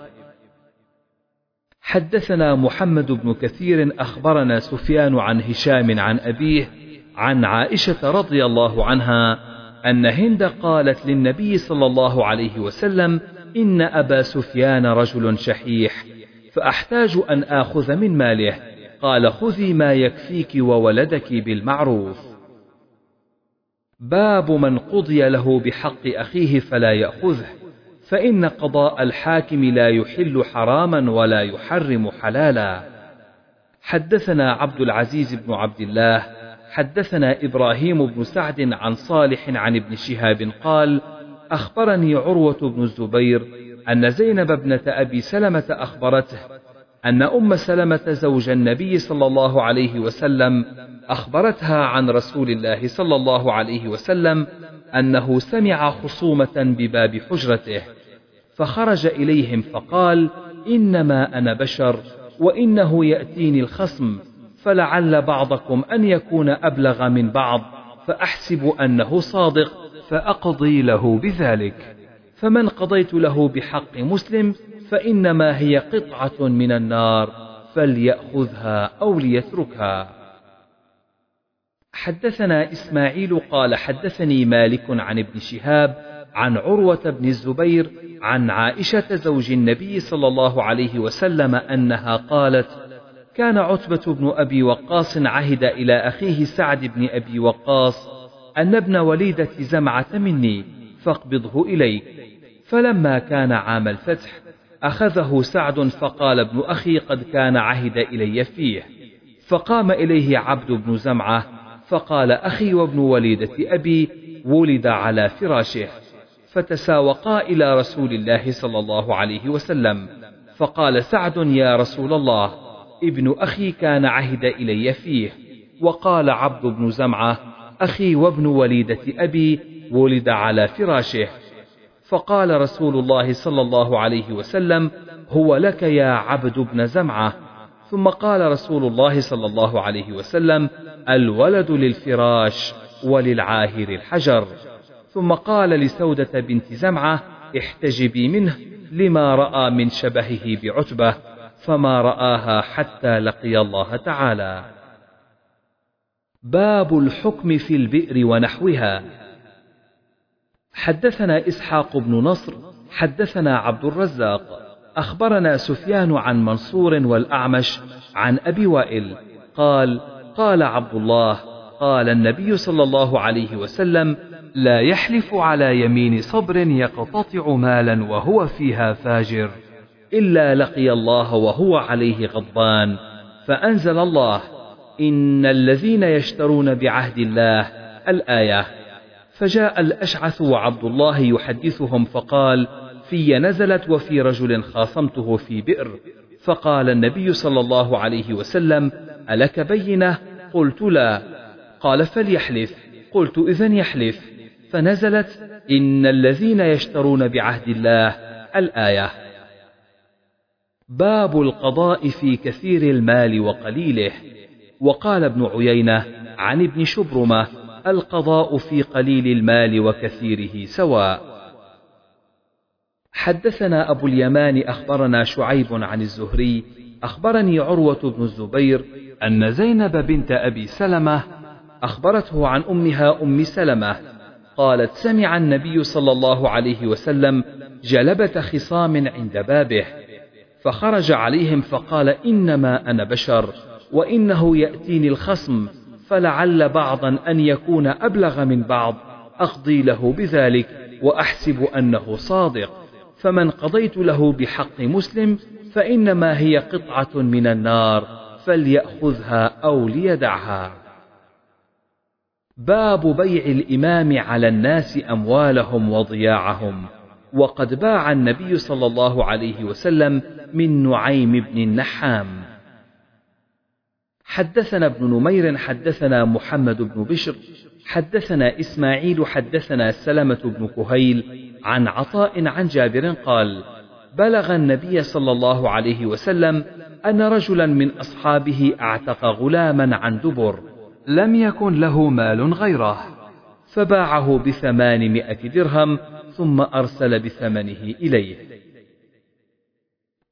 حدثنا محمد بن كثير أخبرنا سفيان عن هشام عن أبيه عن عائشة رضي الله عنها أن هند قالت للنبي صلى الله عليه وسلم: إن أبا سفيان رجل شحيح، فأحتاج أن آخذ من ماله، قال: خذي ما يكفيك وولدك بالمعروف. باب من قضي له بحق أخيه فلا يأخذه، فإن قضاء الحاكم لا يحل حراما ولا يحرم حلالا. حدثنا عبد العزيز بن عبد الله حدثنا إبراهيم بن سعد عن صالح عن ابن شهاب قال أخبرني عروة بن الزبير أن زينب ابنة أبي سلمة أخبرته أن أم سلمة زوج النبي صلى الله عليه وسلم أخبرتها عن رسول الله صلى الله عليه وسلم أنه سمع خصومة بباب حجرته فخرج إليهم فقال إنما أنا بشر وإنه يأتيني الخصم فلعل بعضكم أن يكون أبلغ من بعض فأحسب أنه صادق فأقضي له بذلك فمن قضيت له بحق مسلم فإنما هي قطعة من النار فليأخذها أو ليتركها حدثنا إسماعيل قال حدثني مالك عن ابن شهاب عن عروة بن الزبير عن عائشة زوج النبي صلى الله عليه وسلم أنها قالت كان عتبة بن أبي وقاص عهد إلى أخيه سعد بن أبي وقاص أن ابن وليدة زمعة مني فاقبضه إليك فلما كان عام الفتح أخذه سعد فقال ابن أخي قد كان عهد إلي فيه فقام إليه عبد بن زمعة فقال أخي وابن وليدة أبي ولد على فراشه فتساوقا إلى رسول الله صلى الله عليه وسلم فقال سعد يا رسول الله ابن أخي كان عهد إلي فيه وقال عبد بن زمعة أخي وابن وليدة أبي ولد على فراشه فقال رسول الله صلى الله عليه وسلم هو لك يا عبد بن زمعة ثم قال رسول الله صلى الله عليه وسلم الولد للفراش وللعاهر الحجر ثم قال لسودة بنت زمعة احتجبي منه لما رأى من شبهه بعتبة فما رآها حتى لقي الله تعالى. باب الحكم في البئر ونحوها حدثنا إسحاق بن نصر حدثنا عبد الرزاق أخبرنا سفيان عن منصور والأعمش عن أبي وائل قال قال عبد الله قال النبي صلى الله عليه وسلم لا يحلف على يمين صبر يقتطع مالا وهو فيها فاجر إلا لقي الله وهو عليه غضبان فأنزل الله إن الذين يشترون بعهد الله الآية فجاء الأشعث وعبد الله يحدثهم فقال في نزلت وفي رجل خاصمته في بئر فقال النبي صلى الله عليه وسلم ألك بينة قلت لا قال فليحلف قلت إذا يحلف فنزلت إن الذين يشترون بعهد الله الآية باب القضاء في كثير المال وقليله وقال ابن عيينة عن ابن شبرمة القضاء في قليل المال وكثيره سواء حدثنا أبو اليمان أخبرنا شعيب عن الزهري أخبرني عروة بن الزبير أن زينب بنت أبي سلمة أخبرته عن أمها أم سلمة قالت سمع النبي صلى الله عليه وسلم جلبة خصام عند بابه فخرج عليهم فقال إنما أنا بشر وإنه يأتيني الخصم فلعل بعضا أن يكون أبلغ من بعض أقضي له بذلك وأحسب أنه صادق فمن قضيت له بحق مسلم فإنما هي قطعة من النار فليأخذها أو ليدعها باب بيع الإمام على الناس أموالهم وضياعهم وقد باع النبي صلى الله عليه وسلم من نعيم بن النحام حدثنا ابن نمير حدثنا محمد بن بشر حدثنا اسماعيل حدثنا سلمه بن كهيل عن عطاء عن جابر قال بلغ النبي صلى الله عليه وسلم ان رجلا من اصحابه اعتق غلاما عن دبر لم يكن له مال غيره فباعه بثمانمائه درهم ثم أرسل بثمنه إليه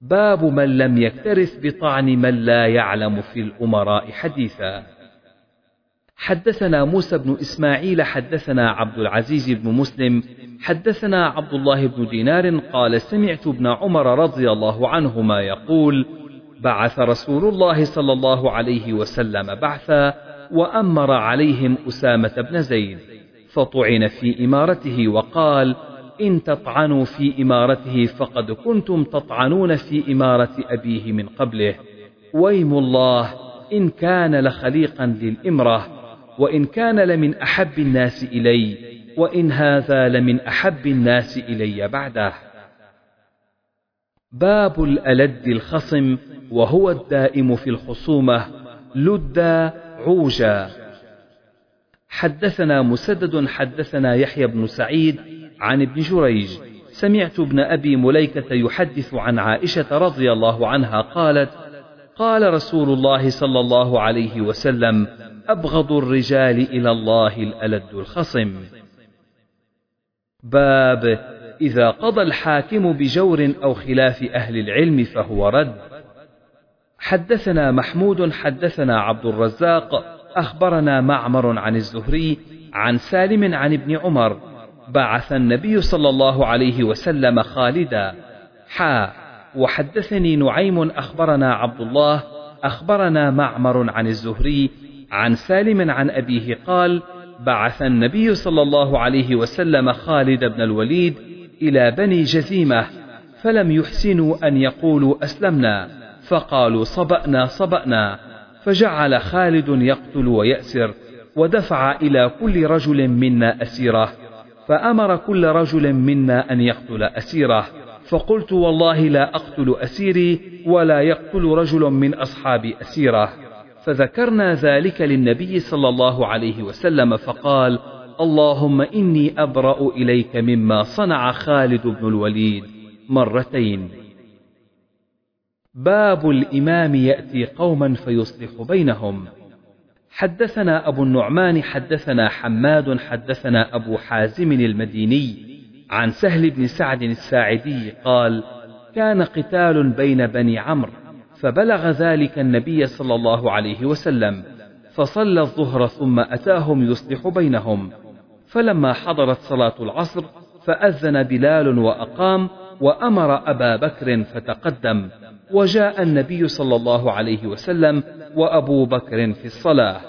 باب من لم يكترث بطعن من لا يعلم في الأمراء حديثا حدثنا موسى بن إسماعيل حدثنا عبد العزيز بن مسلم حدثنا عبد الله بن دينار قال سمعت ابن عمر رضي الله عنهما يقول بعث رسول الله صلى الله عليه وسلم بعثا وأمر عليهم أسامة بن زيد فطعن في إمارته وقال إن تطعنوا في إمارته فقد كنتم تطعنون في إمارة أبيه من قبله ويم الله إن كان لخليقا للإمرة وإن كان لمن أحب الناس إلي وإن هذا لمن أحب الناس إلي بعده باب الألد الخصم وهو الدائم في الخصومة لدى عوجا حدثنا مسدد حدثنا يحيى بن سعيد عن ابن جريج سمعت ابن أبي مليكة يحدث عن عائشة رضي الله عنها قالت قال رسول الله صلى الله عليه وسلم أبغض الرجال إلى الله الألد الخصم باب إذا قضى الحاكم بجور أو خلاف أهل العلم فهو رد حدثنا محمود حدثنا عبد الرزاق أخبرنا معمر عن الزهري عن سالم عن ابن عمر بعث النبي صلى الله عليه وسلم خالدا حا وحدثني نعيم أخبرنا عبد الله أخبرنا معمر عن الزهري عن سالم عن أبيه قال بعث النبي صلى الله عليه وسلم خالد بن الوليد إلى بني جزيمة فلم يحسنوا أن يقولوا أسلمنا فقالوا صبأنا صبأنا فجعل خالد يقتل ويأسر ودفع إلى كل رجل منا أسيره فأمر كل رجل منا أن يقتل أسيره فقلت والله لا أقتل أسيري ولا يقتل رجل من أصحاب أسيره فذكرنا ذلك للنبي صلى الله عليه وسلم فقال اللهم إني أبرأ إليك مما صنع خالد بن الوليد مرتين باب الإمام يأتي قوما فيصلح بينهم حدثنا أبو النعمان حدثنا حماد حدثنا أبو حازم المديني عن سهل بن سعد الساعدي قال كان قتال بين بني عمرو فبلغ ذلك النبي صلى الله عليه وسلم فصلى الظهر ثم أتاهم يصلح بينهم فلما حضرت صلاة العصر فأذن بلال وأقام وأمر أبا بكر فتقدم وجاء النبي صلى الله عليه وسلم وأبو بكر في الصلاة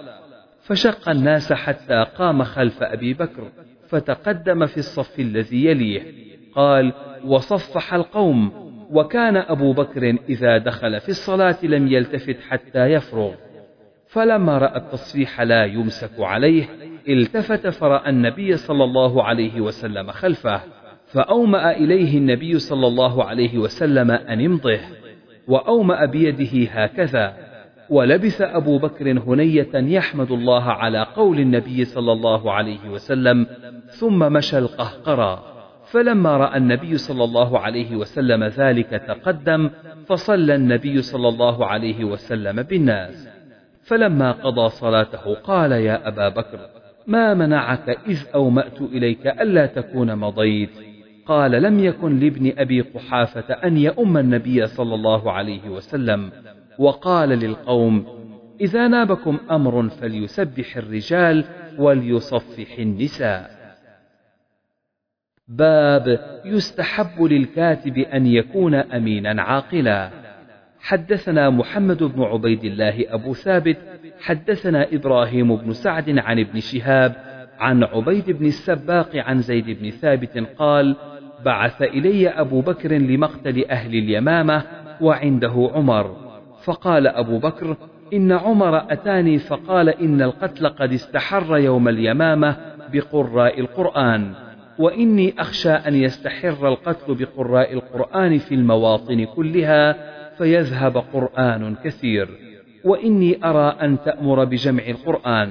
فشق الناس حتى قام خلف أبي بكر فتقدم في الصف الذي يليه قال وصفح القوم وكان أبو بكر إذا دخل في الصلاة لم يلتفت حتى يفرغ فلما رأى التصفيح لا يمسك عليه التفت فرأى النبي صلى الله عليه وسلم خلفه فأومأ إليه النبي صلى الله عليه وسلم أن امضه وأومأ بيده هكذا ولبث أبو بكر هنية يحمد الله على قول النبي صلى الله عليه وسلم ثم مشى القهقرى فلما رأى النبي صلى الله عليه وسلم ذلك تقدم فصلى النبي صلى الله عليه وسلم بالناس فلما قضى صلاته قال يا أبا بكر ما منعك إذ أومأت إليك ألا تكون مضيت قال لم يكن لابن أبي قحافة أن يؤم النبي صلى الله عليه وسلم وقال للقوم إذا نابكم أمر فليسبح الرجال وليصفح النساء باب يستحب للكاتب أن يكون أمينا عاقلا حدثنا محمد بن عبيد الله أبو ثابت حدثنا إبراهيم بن سعد عن ابن شهاب عن عبيد بن السباق عن زيد بن ثابت قال بعث إلي أبو بكر لمقتل أهل اليمامة وعنده عمر فقال أبو بكر إن عمر أتاني فقال إن القتل قد استحر يوم اليمامة بقراء القرآن وإني أخشى أن يستحر القتل بقراء القرآن في المواطن كلها فيذهب قرآن كثير وإني أرى أن تأمر بجمع القرآن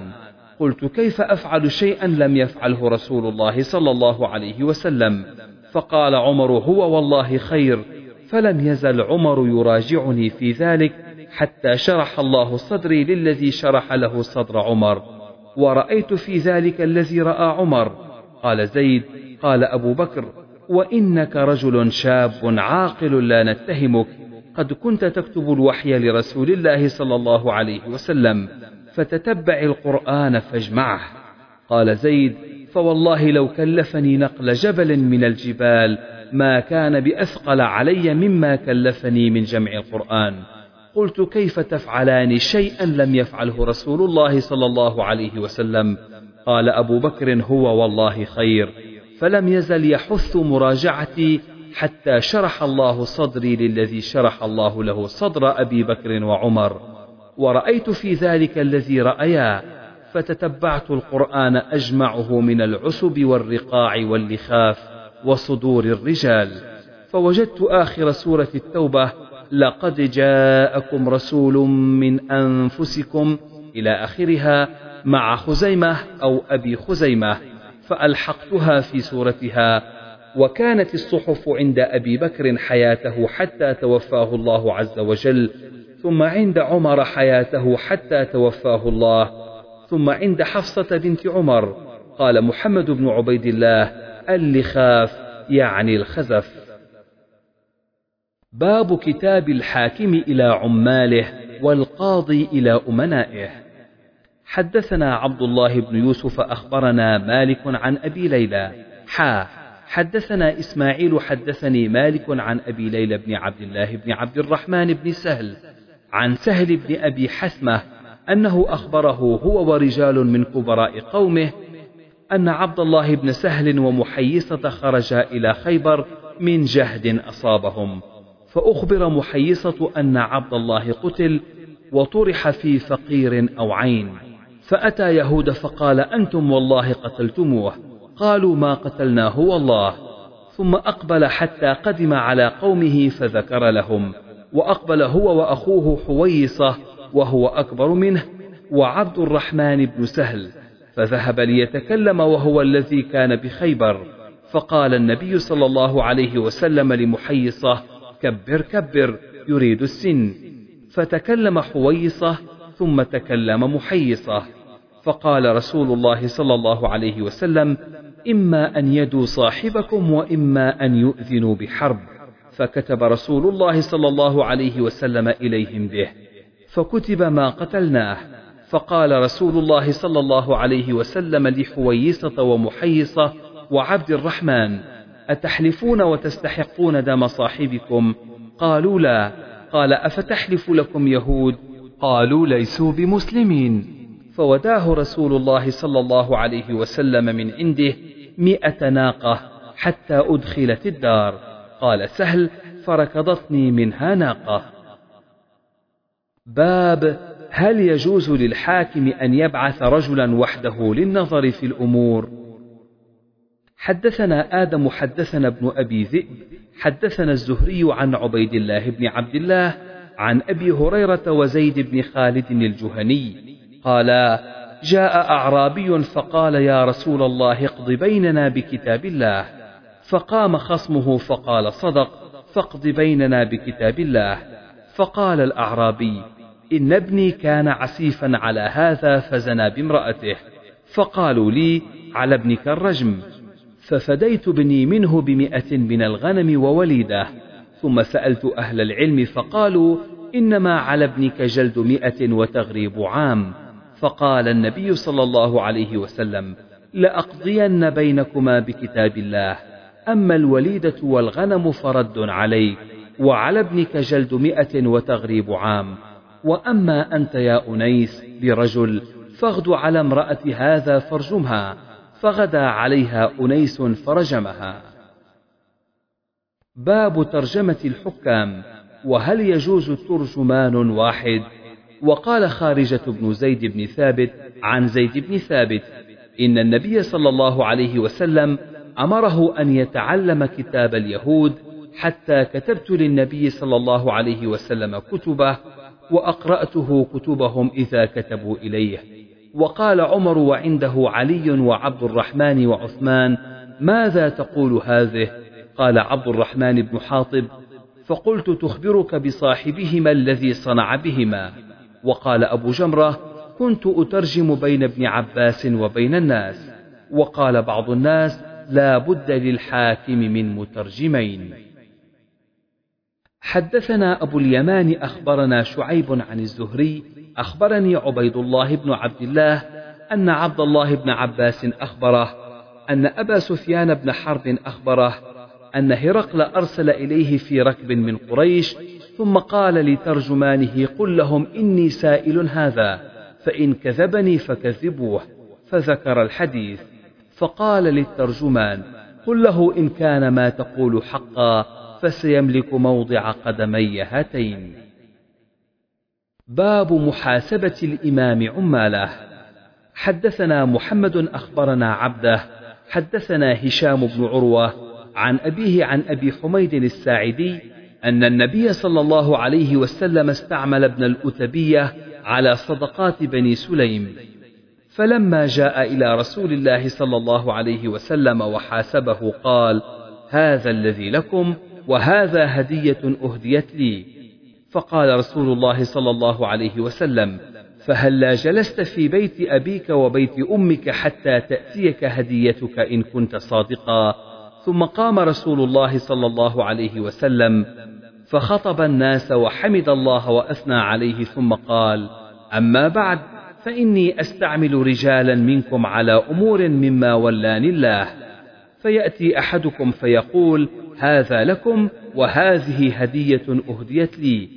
قلت كيف أفعل شيئا لم يفعله رسول الله صلى الله عليه وسلم فقال عمر هو والله خير فلم يزل عمر يراجعني في ذلك حتى شرح الله صدري للذي شرح له صدر عمر ورأيت في ذلك الذي رأى عمر قال زيد قال أبو بكر وإنك رجل شاب عاقل لا نتهمك قد كنت تكتب الوحي لرسول الله صلى الله عليه وسلم فتتبع القرآن فاجمعه قال زيد فوالله لو كلفني نقل جبل من الجبال ما كان بأثقل علي مما كلفني من جمع القرآن قلت كيف تفعلان شيئا لم يفعله رسول الله صلى الله عليه وسلم قال أبو بكر هو والله خير فلم يزل يحث مراجعتي حتى شرح الله صدري للذي شرح الله له صدر أبي بكر وعمر ورأيت في ذلك الذي رأياه فتتبعت القرآن أجمعه من العسب والرقاع واللخاف وصدور الرجال فوجدت آخر سورة التوبة لقد جاءكم رسول من أنفسكم إلى آخرها مع خزيمة أو أبي خزيمة فألحقتها في سورتها وكانت الصحف عند أبي بكر حياته حتى توفاه الله عز وجل ثم عند عمر حياته حتى توفاه الله ثم عند حفصة بنت عمر قال محمد بن عبيد الله اللخاف يعني الخزف باب كتاب الحاكم إلى عماله والقاضي إلى أمنائه حدثنا عبد الله بن يوسف أخبرنا مالك عن أبي ليلى حا حدثنا إسماعيل حدثني مالك عن أبي ليلى بن عبد الله بن عبد الرحمن بن سهل عن سهل بن أبي حثمة أنه أخبره هو ورجال من كبراء قومه أن عبد الله بن سهل ومحيصة خرجا إلى خيبر من جهد أصابهم فأخبر محيصة أن عبد الله قتل وطرح في فقير أو عين فأتى يهود فقال أنتم والله قتلتموه قالوا ما قتلناه والله ثم أقبل حتى قدم على قومه فذكر لهم وأقبل هو وأخوه حويصة وهو أكبر منه وعبد الرحمن بن سهل فذهب ليتكلم وهو الذي كان بخيبر فقال النبي صلى الله عليه وسلم لمحيصة كبر كبر يريد السن فتكلم حويصة ثم تكلم محيصة فقال رسول الله صلى الله عليه وسلم إما أن يدوا صاحبكم وإما أن يؤذنوا بحرب فكتب رسول الله صلى الله عليه وسلم إليهم به فكتب ما قتلناه فقال رسول الله صلى الله عليه وسلم لحويصة ومحيصة وعبد الرحمن أتحلفون وتستحقون دم صاحبكم قالوا لا قال أفتحلف لكم يهود قالوا ليسوا بمسلمين فوداه رسول الله صلى الله عليه وسلم من عنده مئة ناقة حتى أدخلت الدار قال سهل فركضتني منها ناقة باب هل يجوز للحاكم أن يبعث رجلا وحده للنظر في الأمور حدثنا آدم حدثنا ابن أبي ذئب حدثنا الزهري عن عبيد الله بن عبد الله عن أبي هريرة وزيد بن خالد الجهني قالا جاء أعرابي فقال يا رسول الله اقض بيننا بكتاب الله فقام خصمه فقال صدق فاقض بيننا بكتاب الله فقال الأعرابي إن ابني كان عسيفا على هذا فزنى بامرأته فقالوا لي على ابنك الرجم ففديت ابني منه بمئة من الغنم ووليدة ثم سألت أهل العلم فقالوا إنما على ابنك جلد مئة وتغريب عام فقال النبي صلى الله عليه وسلم لأقضين بينكما بكتاب الله أما الوليدة والغنم فرد عليك وعلى ابنك جلد مئة وتغريب عام وأما أنت يا أنيس برجل فاغد على امرأة هذا فارجمها فغدا عليها أنيس فرجمها باب ترجمة الحكام وهل يجوز ترجمان واحد وقال خارجة بن زيد بن ثابت عن زيد بن ثابت إن النبي صلى الله عليه وسلم أمره أن يتعلم كتاب اليهود حتى كتبت للنبي صلى الله عليه وسلم كتبه وأقرأته كتبهم إذا كتبوا إليه وقال عمر وعنده علي وعبد الرحمن وعثمان ماذا تقول هذه قال عبد الرحمن بن حاطب فقلت تخبرك بصاحبهما الذي صنع بهما وقال أبو جمرة كنت أترجم بين ابن عباس وبين الناس وقال بعض الناس لا بد للحاكم من مترجمين حدثنا أبو اليمان أخبرنا شعيب عن الزهري أخبرني عبيد الله بن عبد الله أن عبد الله بن عباس أخبره أن أبا سفيان بن حرب أخبره أن هرقل أرسل إليه في ركب من قريش ثم قال لترجمانه قل لهم إني سائل هذا فإن كذبني فكذبوه فذكر الحديث فقال للترجمان قل له إن كان ما تقول حقا فسيملك موضع قدمي هاتين باب محاسبة الإمام عماله حدثنا محمد أخبرنا عبده حدثنا هشام بن عروة عن أبيه عن أبي حميد الساعدي أن النبي صلى الله عليه وسلم استعمل ابن الأتبية على صدقات بني سليم فلما جاء إلى رسول الله صلى الله عليه وسلم وحاسبه قال هذا الذي لكم وهذا هدية أهديت لي فقال رسول الله صلى الله عليه وسلم فهلا جلست في بيت أبيك وبيت أمك حتى تأتيك هديتك إن كنت صادقا ثم قام رسول الله صلى الله عليه وسلم فخطب الناس وحمد الله وأثنى عليه ثم قال أما بعد فإني أستعمل رجالا منكم على أمور مما ولاني الله فيأتي أحدكم فيقول هذا لكم وهذه هدية أهديت لي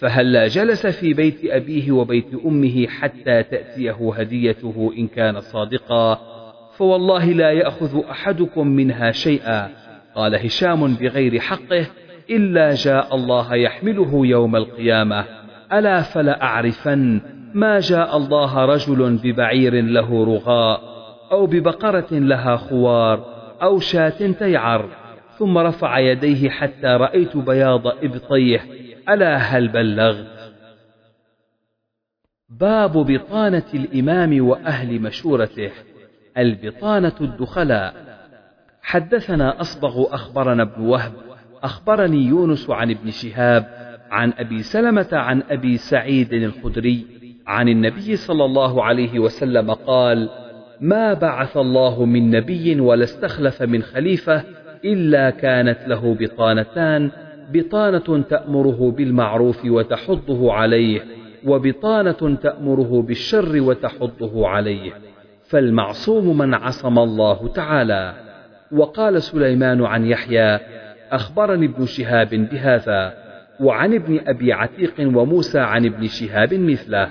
فهلا جلس في بيت أبيه وبيت أمه حتى تأتيه هديته إن كان صادقا فوالله لا يأخذ أحدكم منها شيئا قال هشام بغير حقه إلا جاء الله يحمله يوم القيامة ألا فلأعرفن ما جاء الله رجل ببعير له رغاء أو ببقرة لها خوار أو شاة تيعر ثم رفع يديه حتى رأيت بياض إبطيه ألا هل بلغت باب بطانة الإمام وأهل مشورته البطانة الدخلاء حدثنا أصبغ أخبرنا ابن وهب أخبرني يونس عن ابن شهاب عن أبي سلمة عن أبي سعيد الخدري عن النبي صلى الله عليه وسلم قال ما بعث الله من نبي ولا استخلف من خليفة إلا كانت له بطانتان بطانة تأمره بالمعروف وتحضه عليه وبطانة تأمره بالشر وتحضه عليه فالمعصوم من عصم الله تعالى وقال سليمان عن يحيى أخبرني ابن شهاب بهذا وعن ابن أبي عتيق وموسى عن ابن شهاب مثله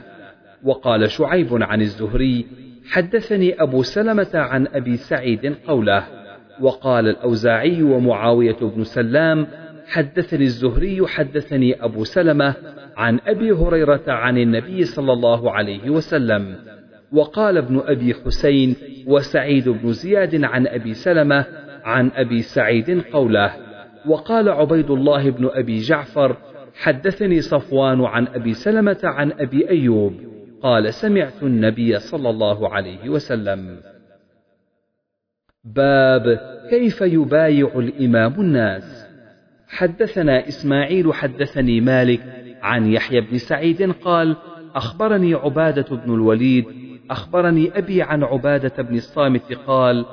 وقال شعيب عن الزهري حدثني أبو سلمة عن أبي سعيد قوله وقال الأوزاعي ومعاوية بن سلام حدثني الزهري حدثني أبو سلمة عن أبي هريرة عن النبي صلى الله عليه وسلم وقال ابن أبي حسين وسعيد بن زياد عن أبي سلمة عن أبي سعيد قوله وقال عبيد الله بن أبي جعفر حدثني صفوان عن أبي سلمة عن أبي أيوب قال سمعت النبي صلى الله عليه وسلم باب كيف يبايع الإمام الناس حدثنا إسماعيل حدثني مالك عن يحيى بن سعيد قال أخبرني عبادة بن الوليد أخبرني أبي عن عبادة بن الصامت قال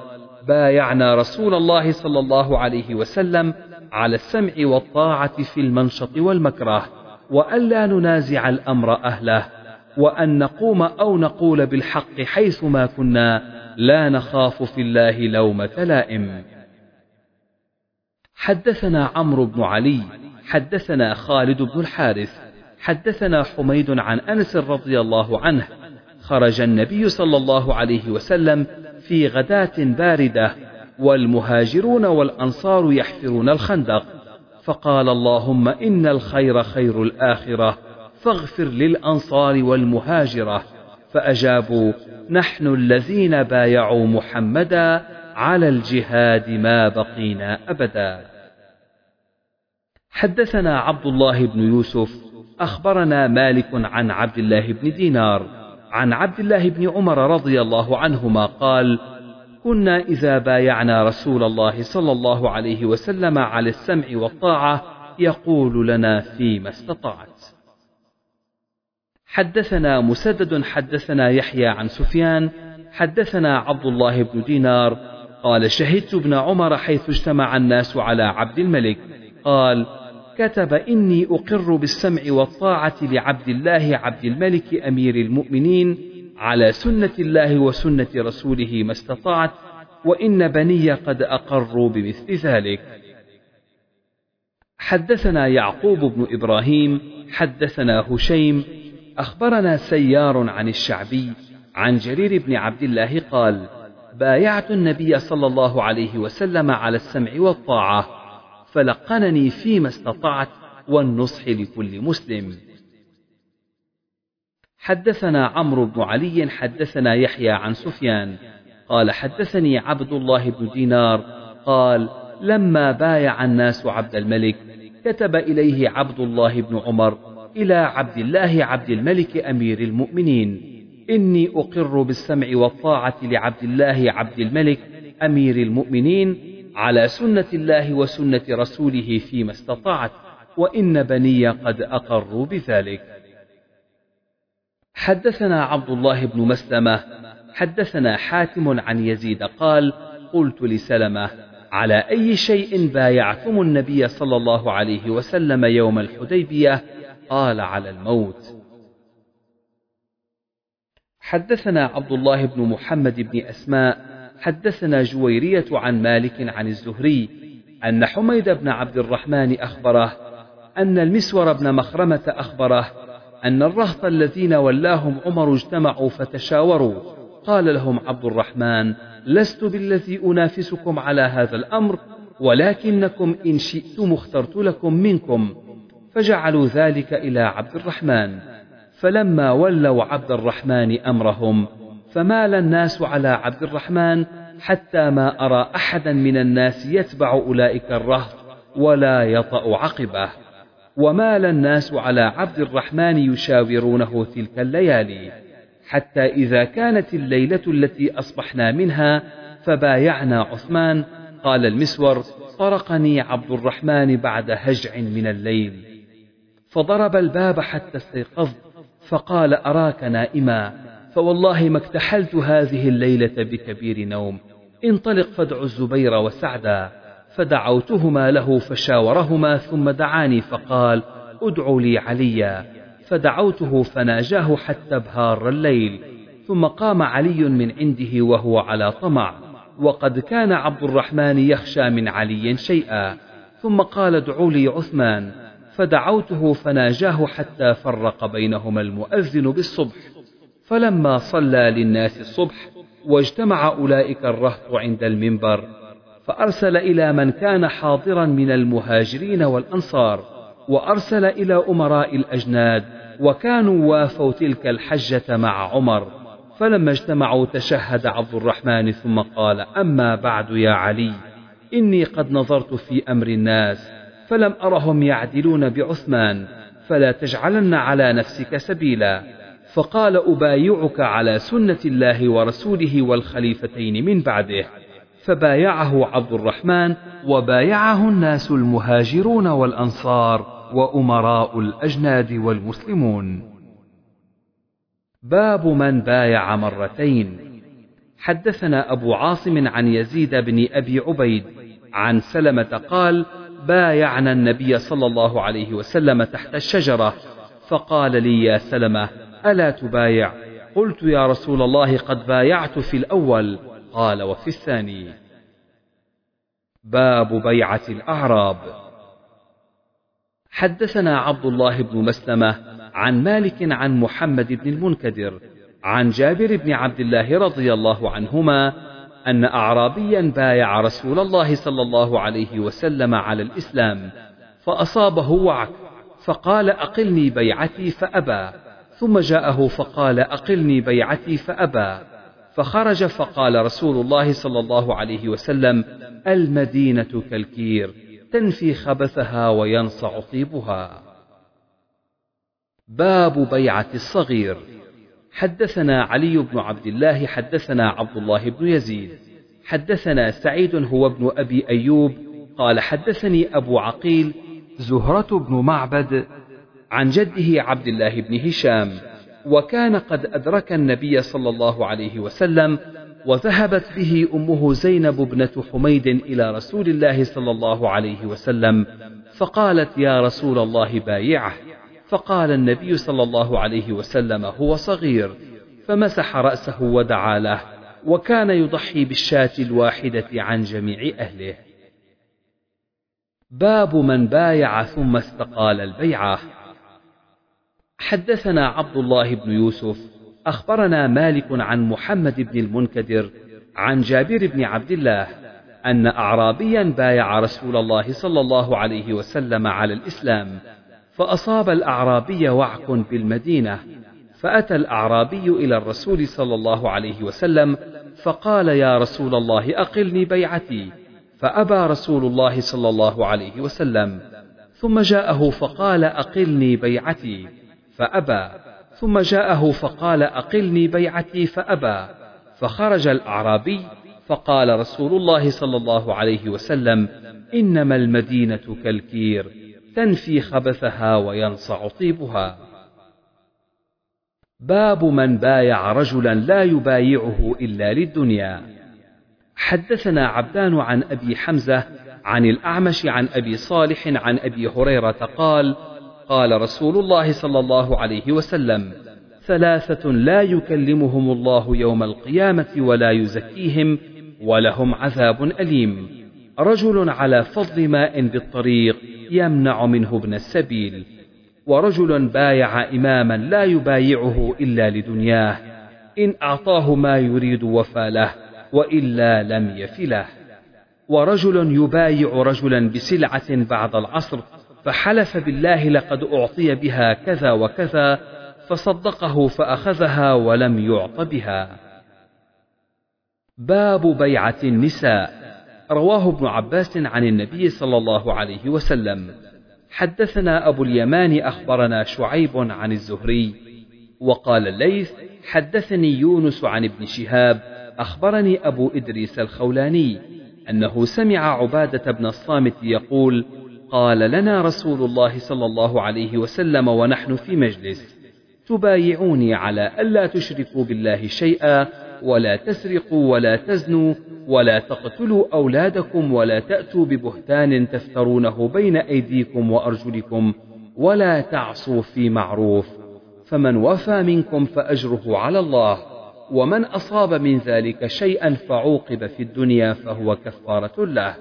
بايعنا رسول الله صلى الله عليه وسلم على السمع والطاعة في المنشط والمكره وألا ننازع الأمر أهله وأن نقوم أو نقول بالحق حيث ما كنا لا نخاف في الله لومة لائم حدثنا عمرو بن علي حدثنا خالد بن الحارث حدثنا حميد عن أنس رضي الله عنه خرج النبي صلى الله عليه وسلم في غداة باردة والمهاجرون والأنصار يحفرون الخندق فقال اللهم إن الخير خير الآخرة فاغفر للأنصار والمهاجرة فأجابوا نحن الذين بايعوا محمدا على الجهاد ما بقينا أبدا حدثنا عبد الله بن يوسف أخبرنا مالك عن عبد الله بن دينار عن عبد الله بن عمر رضي الله عنهما قال كنا إذا بايعنا رسول الله صلى الله عليه وسلم على السمع والطاعة يقول لنا فيما استطعت حدثنا مسدد حدثنا يحيى عن سفيان حدثنا عبد الله بن دينار قال شهدت ابن عمر حيث اجتمع الناس على عبد الملك قال كتب إني أقر بالسمع والطاعة لعبد الله عبد الملك أمير المؤمنين على سنة الله وسنة رسوله ما استطعت وإن بني قد أقروا بمثل ذلك حدثنا يعقوب بن إبراهيم حدثنا هشيم أخبرنا سيار عن الشعبي عن جرير بن عبد الله قال: بايعت النبي صلى الله عليه وسلم على السمع والطاعة، فلقنني فيما استطعت والنصح لكل مسلم. حدثنا عمرو بن علي حدثنا يحيى عن سفيان قال حدثني عبد الله بن دينار قال لما بايع الناس عبد الملك كتب إليه عبد الله بن عمر إلى عبد الله عبد الملك أمير المؤمنين إني أقر بالسمع والطاعة لعبد الله عبد الملك أمير المؤمنين على سنة الله وسنة رسوله فيما استطعت وإن بني قد أقروا بذلك حدثنا عبد الله بن مسلمة حدثنا حاتم عن يزيد قال قلت لسلمة على أي شيء بايعتم النبي صلى الله عليه وسلم يوم الحديبية قال على الموت حدثنا عبد الله بن محمد بن أسماء حدثنا جويرية عن مالك عن الزهري أن حميد بن عبد الرحمن أخبره أن المسور بن مخرمة أخبره أن الرهط الذين ولاهم عمر اجتمعوا فتشاوروا قال لهم عبد الرحمن لست بالذي أنافسكم على هذا الأمر ولكنكم إن شئتم اخترت لكم منكم فجعلوا ذلك إلى عبد الرحمن فلما ولوا عبد الرحمن أمرهم فمال الناس على عبد الرحمن حتى ما أرى أحدا من الناس يتبع أولئك الرهط ولا يطأ عقبه ومال الناس على عبد الرحمن يشاورونه تلك الليالي حتى إذا كانت الليلة التي أصبحنا منها فبايعنا عثمان قال المسور طرقني عبد الرحمن بعد هجع من الليل فضرب الباب حتى استيقظت فقال أراك نائما فوالله ما اكتحلت هذه الليلة بكبير نوم انطلق فادع الزبير وسعدا فدعوتهما له فشاورهما ثم دعاني فقال ادعوا لي عليا فدعوته فناجاه حتى ابهار الليل ثم قام علي من عنده وهو على طمع وقد كان عبد الرحمن يخشى من علي شيئا ثم قال ادعوا لي عثمان فدعوته فناجاه حتى فرق بينهما المؤذن بالصبح فلما صلى للناس الصبح واجتمع أولئك الرهط عند المنبر فأرسل إلى من كان حاضرا من المهاجرين والأنصار وأرسل إلى أمراء الأجناد وكانوا وافوا تلك الحجة مع عمر فلما اجتمعوا تشهد عبد الرحمن ثم قال أما بعد يا علي إني قد نظرت في أمر الناس فلم أرهم يعدلون بعثمان فلا تجعلن على نفسك سبيلا فقال أبايعك على سنة الله ورسوله والخليفتين من بعده فبايعه عبد الرحمن وبايعه الناس المهاجرون والأنصار وأمراء الأجناد والمسلمون باب من بايع مرتين حدثنا أبو عاصم عن يزيد بن أبي عبيد عن سلمة قال بايعنا النبي صلى الله عليه وسلم تحت الشجرة فقال لي يا سلمة ألا تبايع قلت يا رسول الله قد بايعت في الأول قال وفي الثاني باب بيعة الأعراب حدثنا عبد الله بن مسلمة عن مالك عن محمد بن المنكدر عن جابر بن عبد الله رضي الله عنهما أن أعرابيا بايع رسول الله صلى الله عليه وسلم على الإسلام فأصابه وعك فقال أقلني بيعتي فأبى ثم جاءه فقال أقلني بيعتي فأبى فخرج فقال رسول الله صلى الله عليه وسلم المدينة كالكير تنفي خبثها وينصع طيبها باب بيعة الصغير حدثنا علي بن عبد الله حدثنا عبد الله بن يزيد حدثنا سعيد هو ابن أبي أيوب قال حدثني أبو عقيل زهرة بن معبد عن جده عبد الله بن هشام وكان قد أدرك النبي صلى الله عليه وسلم وذهبت به أمه زينب ابنة حميد إلى رسول الله صلى الله عليه وسلم فقالت يا رسول الله بايعه فقال النبي صلى الله عليه وسلم هو صغير فمسح رأسه ودعا له وكان يضحي بالشاة الواحدة عن جميع أهله باب من بايع ثم استقال البيعة حدثنا عبد الله بن يوسف أخبرنا مالك عن محمد بن المنكدر عن جابر بن عبد الله أن أعرابيا بايع رسول الله صلى الله عليه وسلم على الإسلام فأصاب الأعرابي وعك بالمدينة فأتى الأعرابي إلى الرسول صلى الله عليه وسلم فقال يا رسول الله أقلني بيعتي فأبى رسول الله صلى الله عليه وسلم ثم جاءه فقال أقلني بيعتي فأبى ثم جاءه فقال أقلني بيعتي فأبى فخرج الأعرابي فقال رسول الله صلى الله عليه وسلم إنما المدينة كالكير تنفي خبثها وينصع طيبها باب من بايع رجلا لا يبايعه الا للدنيا حدثنا عبدان عن ابي حمزه عن الاعمش عن ابي صالح عن ابي هريره قال قال رسول الله صلى الله عليه وسلم ثلاثه لا يكلمهم الله يوم القيامه ولا يزكيهم ولهم عذاب اليم رجل على فضل ماء بالطريق يمنع منه ابن السبيل ورجل بايع إماما لا يبايعه إلا لدنياه إن أعطاه ما يريد وفى له وإلا لم يف له ورجل يبايع رجلا بسلعة بعد العصر فحلف بالله لقد أعطي بها كذا وكذا فصدقه فأخذها ولم يعط بها باب بيعة النساء رواه ابن عباس عن النبي صلى الله عليه وسلم حدثنا أبو اليمان أخبرنا شعيب عن الزهري وقال الليث حدثني يونس عن ابن شهاب أخبرني أبو إدريس الخولاني أنه سمع عبادة بن الصامت يقول قال لنا رسول الله صلى الله عليه وسلم ونحن في مجلس تبايعوني على ألا تشركوا بالله شيئا ولا تسرقوا ولا تزنوا ولا تقتلوا أولادكم ولا تأتوا ببهتان تفترونه بين أيديكم وأرجلكم ولا تعصوا في معروف فمن وفى منكم فأجره على الله ومن أصاب من ذلك شيئا فعوقب في الدنيا فهو كفارة له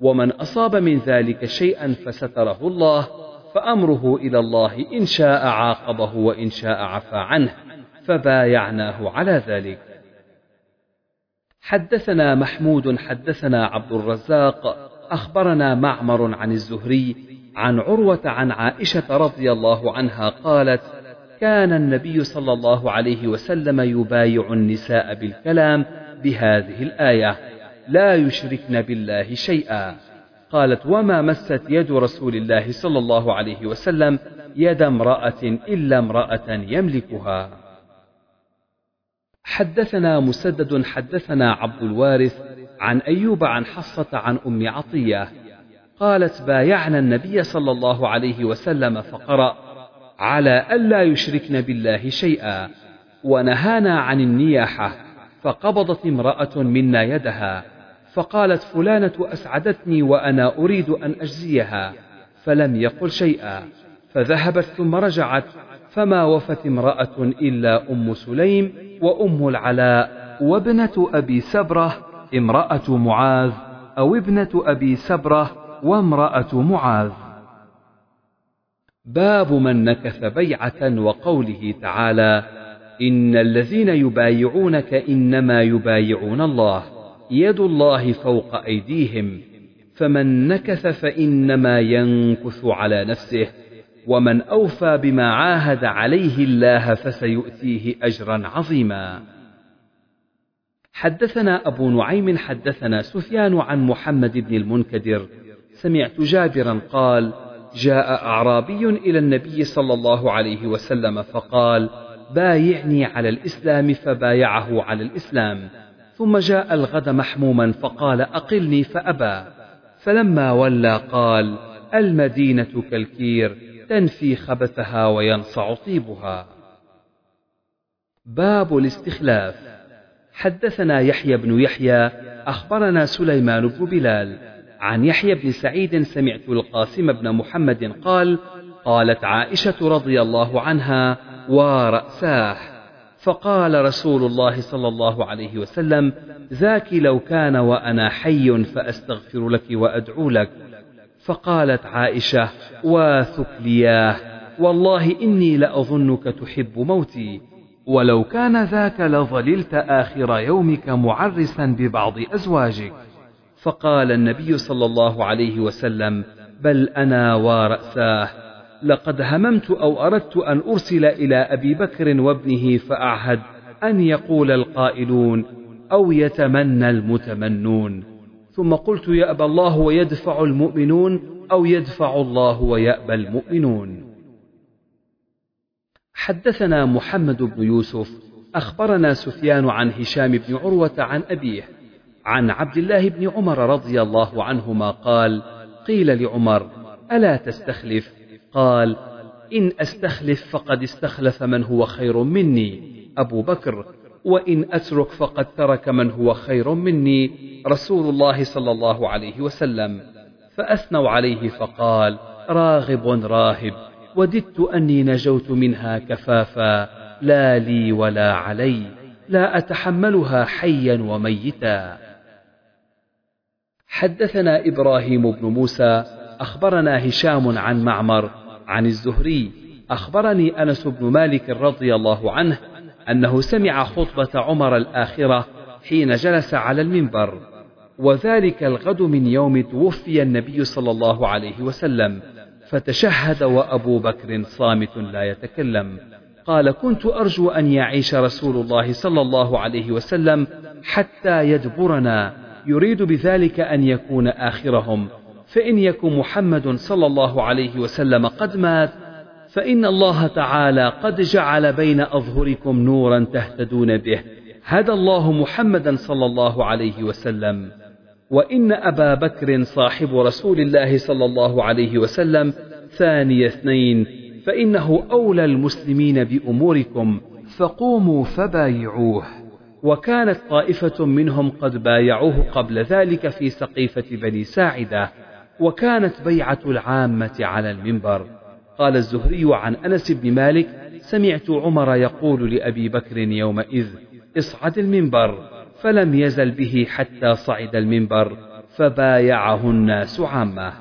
ومن أصاب من ذلك شيئا فستره الله فأمره إلى الله إن شاء عاقبه وإن شاء عفى عنه فبايعناه على ذلك حدثنا محمود حدثنا عبد الرزاق أخبرنا معمر عن الزهري عن عروة عن عائشة رضي الله عنها قالت كان النبي صلى الله عليه وسلم يبايع النساء بالكلام بهذه الآية لا يشركن بالله شيئا قالت وما مست يد رسول الله صلى الله عليه وسلم يد امرأة إلا امرأة يملكها حدثنا مسدد حدثنا عبد الوارث عن أيوب عن حصة عن أم عطية قالت بايعنا النبي صلى الله عليه وسلم فقرأ على ألا يشركن بالله شيئا ونهانا عن النياحة فقبضت امرأة منا يدها فقالت فلانة أسعدتني وأنا أريد أن أجزيها فلم يقل شيئا فذهبت ثم رجعت فما وفت امرأة إلا أم سليم وأم العلاء وابنة أبي سبرة امرأة معاذ أو ابنة أبي سبرة وامرأة معاذ باب من نكث بيعة وقوله تعالى إن الذين يبايعونك إنما يبايعون الله يد الله فوق أيديهم فمن نكث فإنما ينكث على نفسه ومن أوفى بما عاهد عليه الله فسيؤتيه أجرا عظيما. حدثنا أبو نعيم حدثنا سفيان عن محمد بن المنكدر سمعت جابرا قال: جاء أعرابي إلى النبي صلى الله عليه وسلم فقال: بايعني على الإسلام فبايعه على الإسلام، ثم جاء الغد محموما فقال أقلني فأبى، فلما ولى قال: المدينة كالكير تنفي خبثها وينصع طيبها باب الاستخلاف حدثنا يحيى بن يحيى أخبرنا سليمان بن بلال عن يحيى بن سعيد سمعت القاسم بن محمد قال قالت عائشة رضي الله عنها ورأساه فقال رسول الله صلى الله عليه وسلم ذاك لو كان وأنا حي فأستغفر لك وأدعو لك فقالت عائشة واثق لياه والله إني لأظنك تحب موتي ولو كان ذاك لظللت آخر يومك معرسا ببعض أزواجك فقال النبي صلى الله عليه وسلم بل أنا ورأساه لقد هممت أو أردت أن أرسل إلى أبي بكر وابنه فأعهد أن يقول القائلون أو يتمنى المتمنون ثم قلت يأبى الله ويدفع المؤمنون أو يدفع الله ويأبى المؤمنون حدثنا محمد بن يوسف أخبرنا سفيان عن هشام بن عروة عن أبيه عن عبد الله بن عمر رضي الله عنهما قال قيل لعمر ألا تستخلف قال إن أستخلف فقد استخلف من هو خير مني أبو بكر وإن أترك فقد ترك من هو خير مني رسول الله صلى الله عليه وسلم فأثنوا عليه فقال راغب راهب وددت أني نجوت منها كفافا لا لي ولا علي لا أتحملها حيا وميتا حدثنا إبراهيم بن موسى أخبرنا هشام عن معمر عن الزهري أخبرني أنس بن مالك رضي الله عنه أنه سمع خطبة عمر الآخرة حين جلس على المنبر وذلك الغد من يوم توفي النبي صلى الله عليه وسلم فتشهد وأبو بكر صامت لا يتكلم قال كنت أرجو أن يعيش رسول الله صلى الله عليه وسلم حتى يدبرنا يريد بذلك أن يكون آخرهم فإن يكن محمد صلى الله عليه وسلم قد مات فإن الله تعالى قد جعل بين أظهركم نورا تهتدون به هدى الله محمدا صلى الله عليه وسلم وإن أبا بكر صاحب رسول الله صلى الله عليه وسلم ثاني اثنين فإنه أولى المسلمين بأموركم فقوموا فبايعوه وكانت طائفة منهم قد بايعوه قبل ذلك في سقيفة بني ساعدة وكانت بيعة العامة على المنبر قال الزهري عن أنس بن مالك سمعت عمر يقول لأبي بكر يومئذ اصعد المنبر فلم يزل به حتى صعد المنبر فبايعه الناس عامة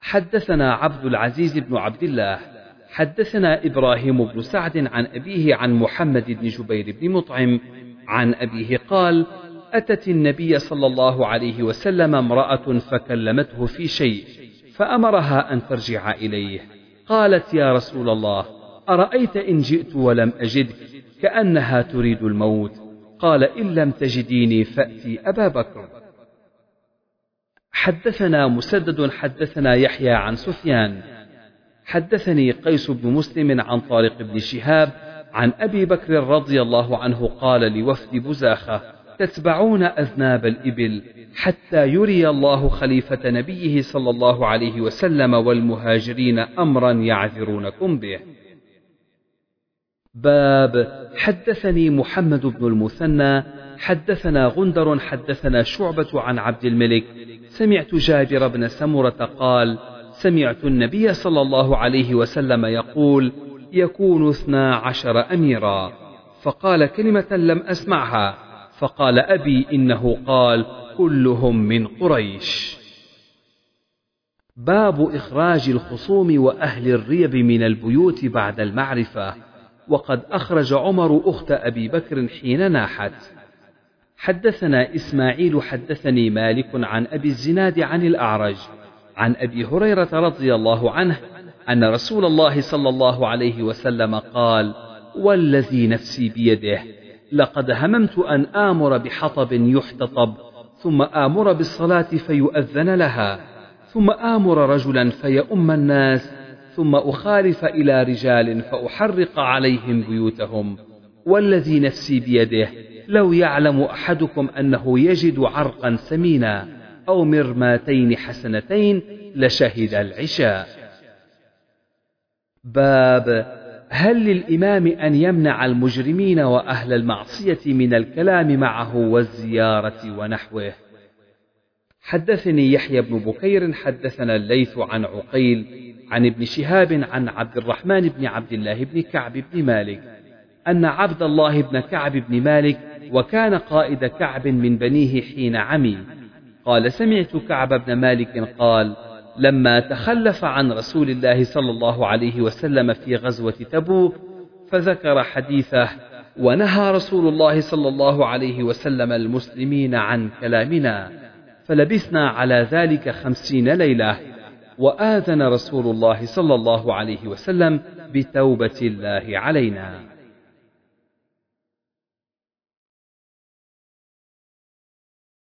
حدثنا عبد العزيز بن عبد الله حدثنا إبراهيم بن سعد عن أبيه عن محمد بن جبير بن مطعم عن أبيه قال أتت النبي صلى الله عليه وسلم امرأة فكلمته في شيء فأمرها أن ترجع إليه قالت يا رسول الله أرأيت إن جئت ولم أجدك كأنها تريد الموت قال إن لم تجديني فأتي أبا بكر حدثنا مسدد حدثنا يحيى عن سفيان حدثني قيس بن مسلم عن طارق بن شهاب عن أبي بكر رضي الله عنه قال لوفد بزاخة تتبعون أذناب الإبل حتى يري الله خليفة نبيه صلى الله عليه وسلم والمهاجرين أمرا يعذرونكم به باب حدثني محمد بن المثنى حدثنا غندر حدثنا شعبة عن عبد الملك سمعت جابر بن سمرة قال سمعت النبي صلى الله عليه وسلم يقول يكون اثنا عشر أميرا فقال كلمة لم أسمعها فقال أبي إنه قال كلهم من قريش باب إخراج الخصوم وأهل الريب من البيوت بعد المعرفة وقد أخرج عمر أخت أبي بكر حين ناحت حدثنا إسماعيل حدثني مالك عن أبي الزناد عن الأعرج عن أبي هريرة رضي الله عنه أن رسول الله صلى الله عليه وسلم قال والذي نفسي بيده لقد هممت أن آمر بحطب يحتطب ثم آمر بالصلاة فيؤذن لها ثم آمر رجلا فيؤم الناس ثم أخالف إلى رجال فأحرق عليهم بيوتهم والذي نفسي بيده لو يعلم أحدكم أنه يجد عرقا سمينا أو مرماتين حسنتين لشهد العشاء باب هل للإمام أن يمنع المجرمين وأهل المعصية من الكلام معه والزيارة ونحوه؟ حدثني يحيى بن بكير حدثنا الليث عن عقيل عن ابن شهاب عن عبد الرحمن بن عبد الله بن كعب بن مالك أن عبد الله بن كعب بن مالك وكان قائد كعب من بنيه حين عمي قال سمعت كعب بن مالك قال: لما تخلف عن رسول الله صلى الله عليه وسلم في غزوة تبوك فذكر حديثه ونهى رسول الله صلى الله عليه وسلم المسلمين عن كلامنا فلبثنا على ذلك خمسين ليلة وآذن رسول الله صلى الله عليه وسلم بتوبة الله علينا